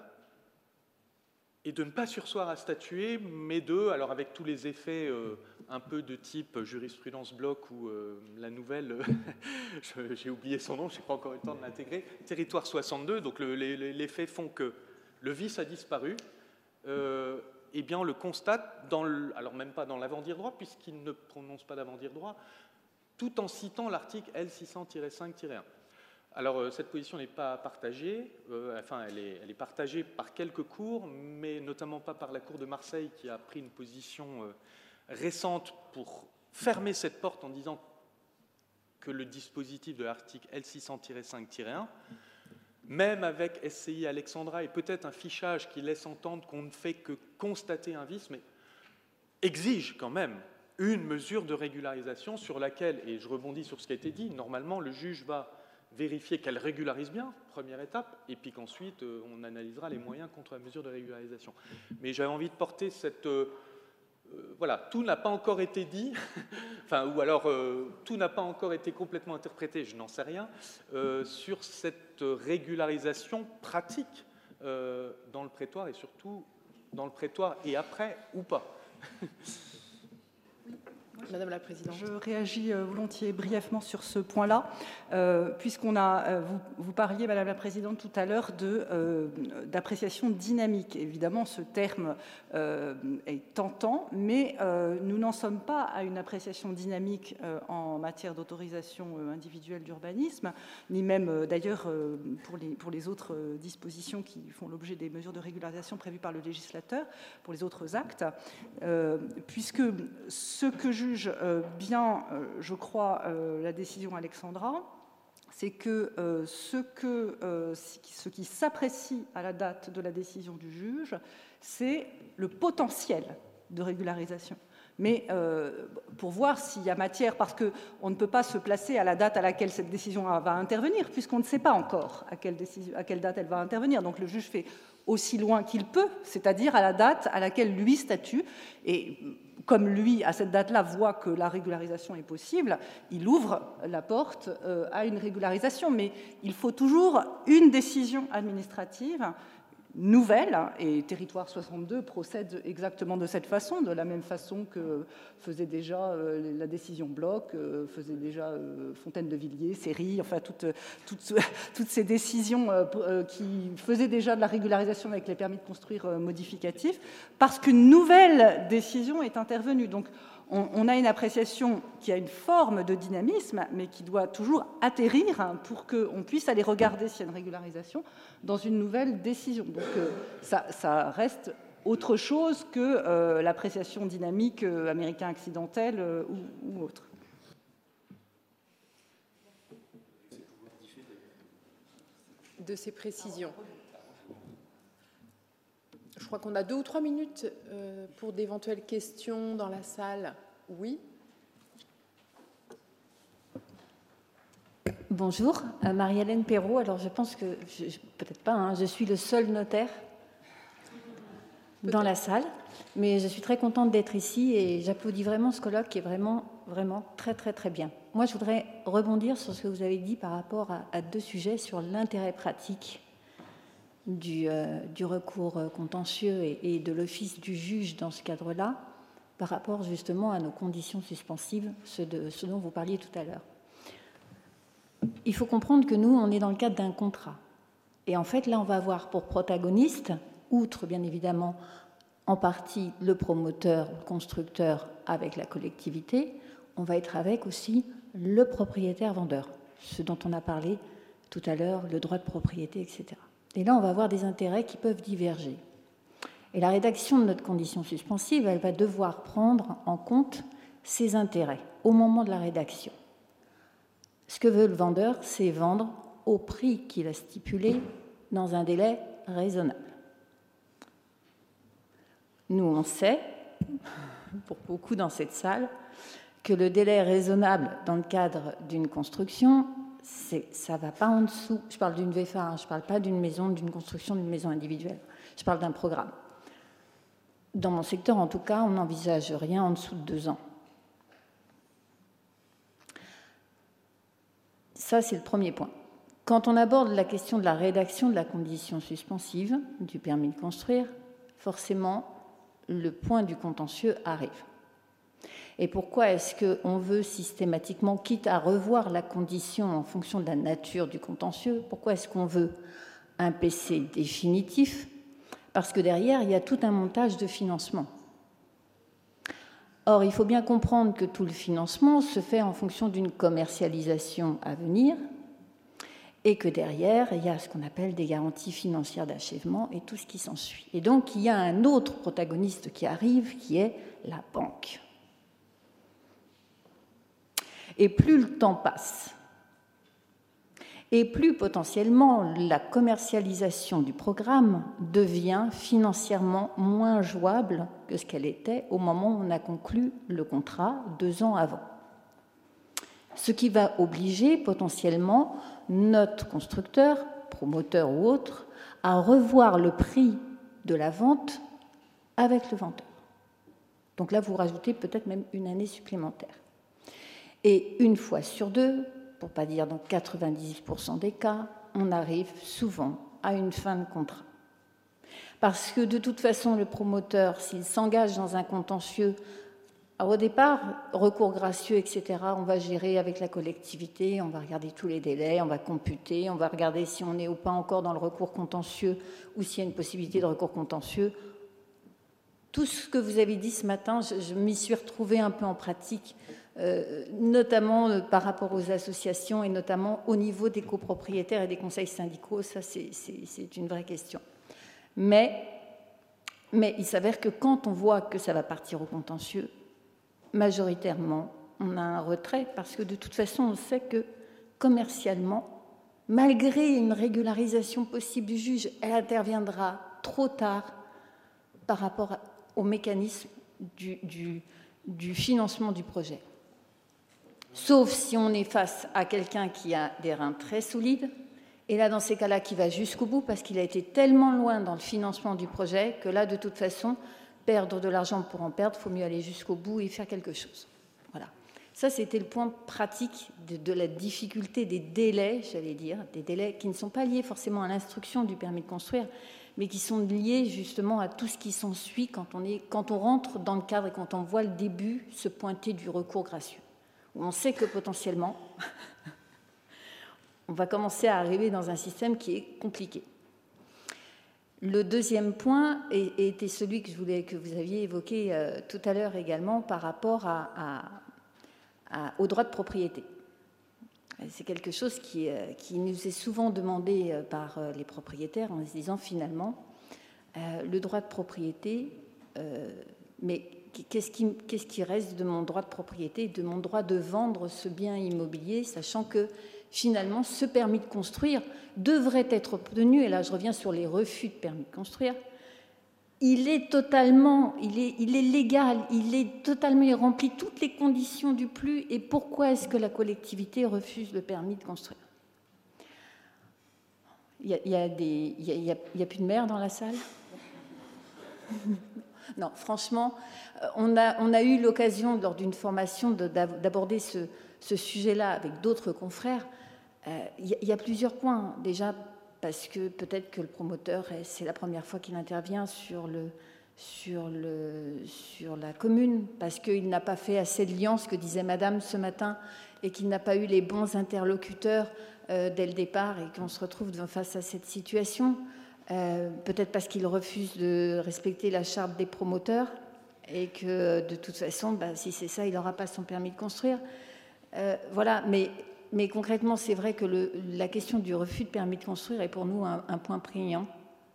Speaker 4: et de ne pas sursoir à statuer, mais de, alors avec tous les effets euh, un peu de type jurisprudence bloc ou euh, la nouvelle, <laughs> j'ai oublié son nom, je n'ai pas encore eu le temps de l'intégrer, territoire 62, donc les, faits font que le vice a disparu, eh bien le constate, dans alors même pas dans l'avant-dire droit, puisqu'il ne prononce pas d'avant-dire droit, tout en citant l'article L600-5-1. Alors euh, cette position n'est pas partagée, euh, enfin elle est, partagée par quelques cours, mais notamment pas par la Cour de Marseille qui a pris une position euh, récente pour fermer cette porte en disant que le dispositif de l'article L600-5-1, même avec SCI Alexandra et peut-être un fichage qui laisse entendre qu'on ne fait que constater un vice, mais exige quand même une mesure de régularisation sur laquelle, et je rebondis sur ce qui a été dit, normalement le juge va vérifier qu'elle régularise bien, première étape, et puis qu'ensuite euh, on analysera les moyens contre la mesure de régularisation. Mais j'avais envie de porter cette... Euh, euh, voilà, tout n'a pas encore été dit, <laughs> enfin, ou alors tout n'a pas encore été complètement interprété, je n'en sais rien, sur cette régularisation pratique dans le prétoire et surtout dans le prétoire et après ou pas. <laughs>
Speaker 1: Madame la Présidente.
Speaker 3: Je réagis euh, volontiers brièvement sur ce point-là, euh, puisqu'on a, euh, vous, parliez, Madame la Présidente, tout à l'heure d'appréciation dynamique. Évidemment, ce terme est tentant, mais nous n'en sommes pas à une appréciation dynamique en matière d'autorisation individuelle d'urbanisme, ni même d'ailleurs pour les, pour les autres dispositions qui font l'objet des mesures de régularisation prévues par le législateur, pour les autres actes, puisque ce que juge euh, bien, euh, je crois, euh, la décision Alexandra, c'est que, ce, qui s'apprécie à la date de la décision du juge, c'est le potentiel de régularisation. Mais pour voir s'il y a matière, parce qu'on ne peut pas se placer à la date à laquelle cette décision va intervenir, puisqu'on ne sait pas encore à quelle, à quelle date elle va intervenir. Donc le juge fait aussi loin qu'il peut, c'est-à-dire à la date à laquelle lui statue. Et comme lui, à cette date-là, voit que la régularisation est possible, il ouvre la porte euh, à une régularisation. Mais il faut toujours une décision administrative nouvelle, et Territoire 62 procède exactement de cette façon, de la même façon que faisait déjà euh, la décision Bloc, euh, faisait déjà euh, Fontaine de Villiers, Série, enfin toutes, toutes, <laughs> toutes ces décisions qui faisaient déjà de la régularisation avec les permis de construire modificatifs, parce qu'une nouvelle décision est intervenue. Donc on, a une appréciation qui a une forme de dynamisme, mais qui doit toujours atterrir pour qu'on puisse aller regarder s'il y a une régularisation dans une nouvelle décision. Donc euh, ça, reste autre chose que euh, l'appréciation dynamique euh, américain accidentel ou, autre.
Speaker 1: De ces précisions. Je crois qu'on a deux ou trois minutes pour d'éventuelles questions dans la salle. Oui
Speaker 5: Bonjour, euh, Marie-Hélène Perrault. Alors je pense que, peut-être pas, hein, je suis le seul notaire dans la salle, mais je suis très contente d'être ici et j'applaudis vraiment ce colloque qui est vraiment, vraiment très, très, très bien. Moi, je voudrais rebondir sur ce que vous avez dit par rapport à deux sujets sur l'intérêt pratique du, euh, du recours contentieux et, de l'office du juge dans ce cadre-là. Par rapport justement à nos conditions suspensives, ce, de, ce dont vous parliez tout à l'heure. Il faut comprendre que nous, on est dans le cadre d'un contrat. Et en fait, là, on va avoir pour protagoniste, outre bien évidemment en partie le promoteur, le constructeur avec la collectivité, on va être avec aussi le propriétaire-vendeur, ce dont on a parlé tout à l'heure, le droit de propriété, etc. Et là, on va avoir des intérêts qui peuvent diverger. Et la rédaction de notre condition suspensive, elle va devoir prendre en compte ces intérêts au moment de la rédaction. Ce que veut le vendeur, c'est vendre au prix qu'il a stipulé dans un délai raisonnable. Nous, on sait, pour beaucoup dans cette salle, que le délai raisonnable dans le cadre d'une construction, ça ne va pas en dessous. Je parle d'une VFA, hein, je ne parle pas d'une maison, d'une construction d'une maison individuelle. Je parle d'un programme. Dans mon secteur, en tout cas, on n'envisage rien en dessous de deux ans. Ça, c'est le premier point. Quand on aborde la question de la rédaction de la condition suspensive du permis de construire, forcément, le point du contentieux arrive. Et pourquoi est-ce qu'on veut systématiquement, quitte à revoir la condition en fonction de la nature du contentieux, pourquoi est-ce qu'on veut un PC définitif Parce que derrière, il y a tout un montage de financement. Or, il faut bien comprendre que tout le financement se fait en fonction d'une commercialisation à venir et que derrière, il y a ce qu'on appelle des garanties financières d'achèvement et tout ce qui s'ensuit. Et donc, il y a un autre protagoniste qui arrive, qui est la banque. Et plus le temps passe, et plus potentiellement la commercialisation du programme devient financièrement moins jouable que ce qu'elle était au moment où on a conclu le contrat deux ans avant. Ce qui va obliger potentiellement notre constructeur, promoteur ou autre, à revoir le prix de la vente avec le vendeur. Donc là, vous rajoutez peut-être même une année supplémentaire. Et une fois sur deux, pour pas dire dans 98% des cas, on arrive souvent à une fin de contrat. Parce que de toute façon, le promoteur, s'il s'engage dans un contentieux, au départ, recours gracieux, etc., on va gérer avec la collectivité, on va regarder tous les délais, on va computer, on va regarder si on est ou pas encore dans le recours contentieux ou s'il y a une possibilité de recours contentieux. Tout ce que vous avez dit ce matin, je, je m'y suis retrouvée un peu en pratique notamment euh, par rapport aux associations et notamment au niveau des copropriétaires et des conseils syndicaux. Ça, c'est une vraie question. Mais, il s'avère que quand on voit que ça va partir au contentieux, majoritairement, on a un retrait parce que de toute façon, on sait que commercialement, malgré une régularisation possible du juge, elle interviendra trop tard par rapport au mécanisme du financement du projet sauf si on est face à quelqu'un qui a des reins très solides, et là, dans ces cas-là, qui va jusqu'au bout parce qu'il a été tellement loin dans le financement du projet que là, de toute façon, perdre de l'argent pour en perdre, il faut mieux aller jusqu'au bout et faire quelque chose. Voilà. Ça, c'était le point pratique de, de, la difficulté des délais, j'allais dire, des délais qui ne sont pas liés forcément à l'instruction du permis de construire, mais qui sont liés justement à tout ce qui s'ensuit quand on, est, quand on rentre dans le cadre et quand on voit le début se pointer du recours gracieux où on sait que potentiellement, on va commencer à arriver dans un système qui est compliqué. Le deuxième point était celui que, je voulais, que vous aviez évoqué euh, tout à l'heure également par rapport au droit de propriété. C'est quelque chose qui, euh, nous est souvent demandé euh, par les propriétaires en se disant finalement, le droit de propriété, mais qu'est-ce qui, reste de mon droit de propriété, de mon droit de vendre ce bien immobilier, sachant que finalement ce permis de construire devrait être obtenu, et là je reviens sur les refus de permis de construire, il est totalement, il est, légal, il est totalement, il remplit toutes les conditions du plus, et pourquoi est-ce que la collectivité refuse le permis de construire? Il y, a, plus de maire dans la salle? Non, franchement, euh, on a, on a eu l'occasion, lors d'une formation, d'aborder ce, sujet-là avec d'autres confrères. Euh, il y, a plusieurs points. Déjà, parce que peut-être que le promoteur, c'est la première fois qu'il intervient sur le, sur, le, sur la commune, parce qu'il n'a pas fait assez de liens, ce que disait Madame ce matin, et qu'il n'a pas eu les bons interlocuteurs euh, dès le départ, et qu'on se retrouve face à cette situation. Euh, peut-être parce qu'il refuse de respecter la charte des promoteurs, et que de toute façon, bah, si c'est ça, il n'aura pas son permis de construire. Euh, voilà, mais, concrètement, c'est vrai que la question du refus de permis de construire est pour nous un, point prégnant,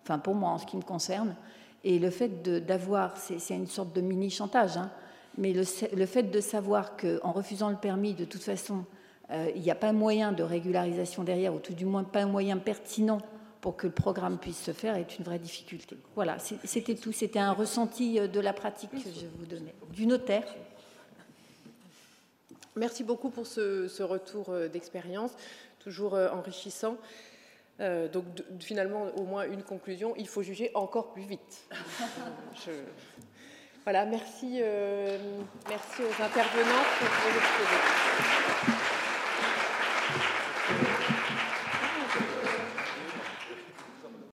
Speaker 5: enfin pour moi en ce qui me concerne. Et le fait d'avoir, c'est une sorte de mini-chantage, hein, mais le, le, fait de savoir qu'en refusant le permis, de toute façon, euh, il n'y a pas moyen de régularisation derrière, ou tout du moins pas un moyen pertinent pour que le programme puisse se faire, est une vraie difficulté. Voilà, c'était tout. C'était un ressenti euh, de la pratique que je vous donnais, du notaire.
Speaker 1: Merci beaucoup pour ce, retour euh, d'expérience, toujours enrichissant. Euh, donc finalement, au moins une conclusion, il faut juger encore plus vite. <laughs> Voilà, merci, merci aux intervenants pour vos exposés.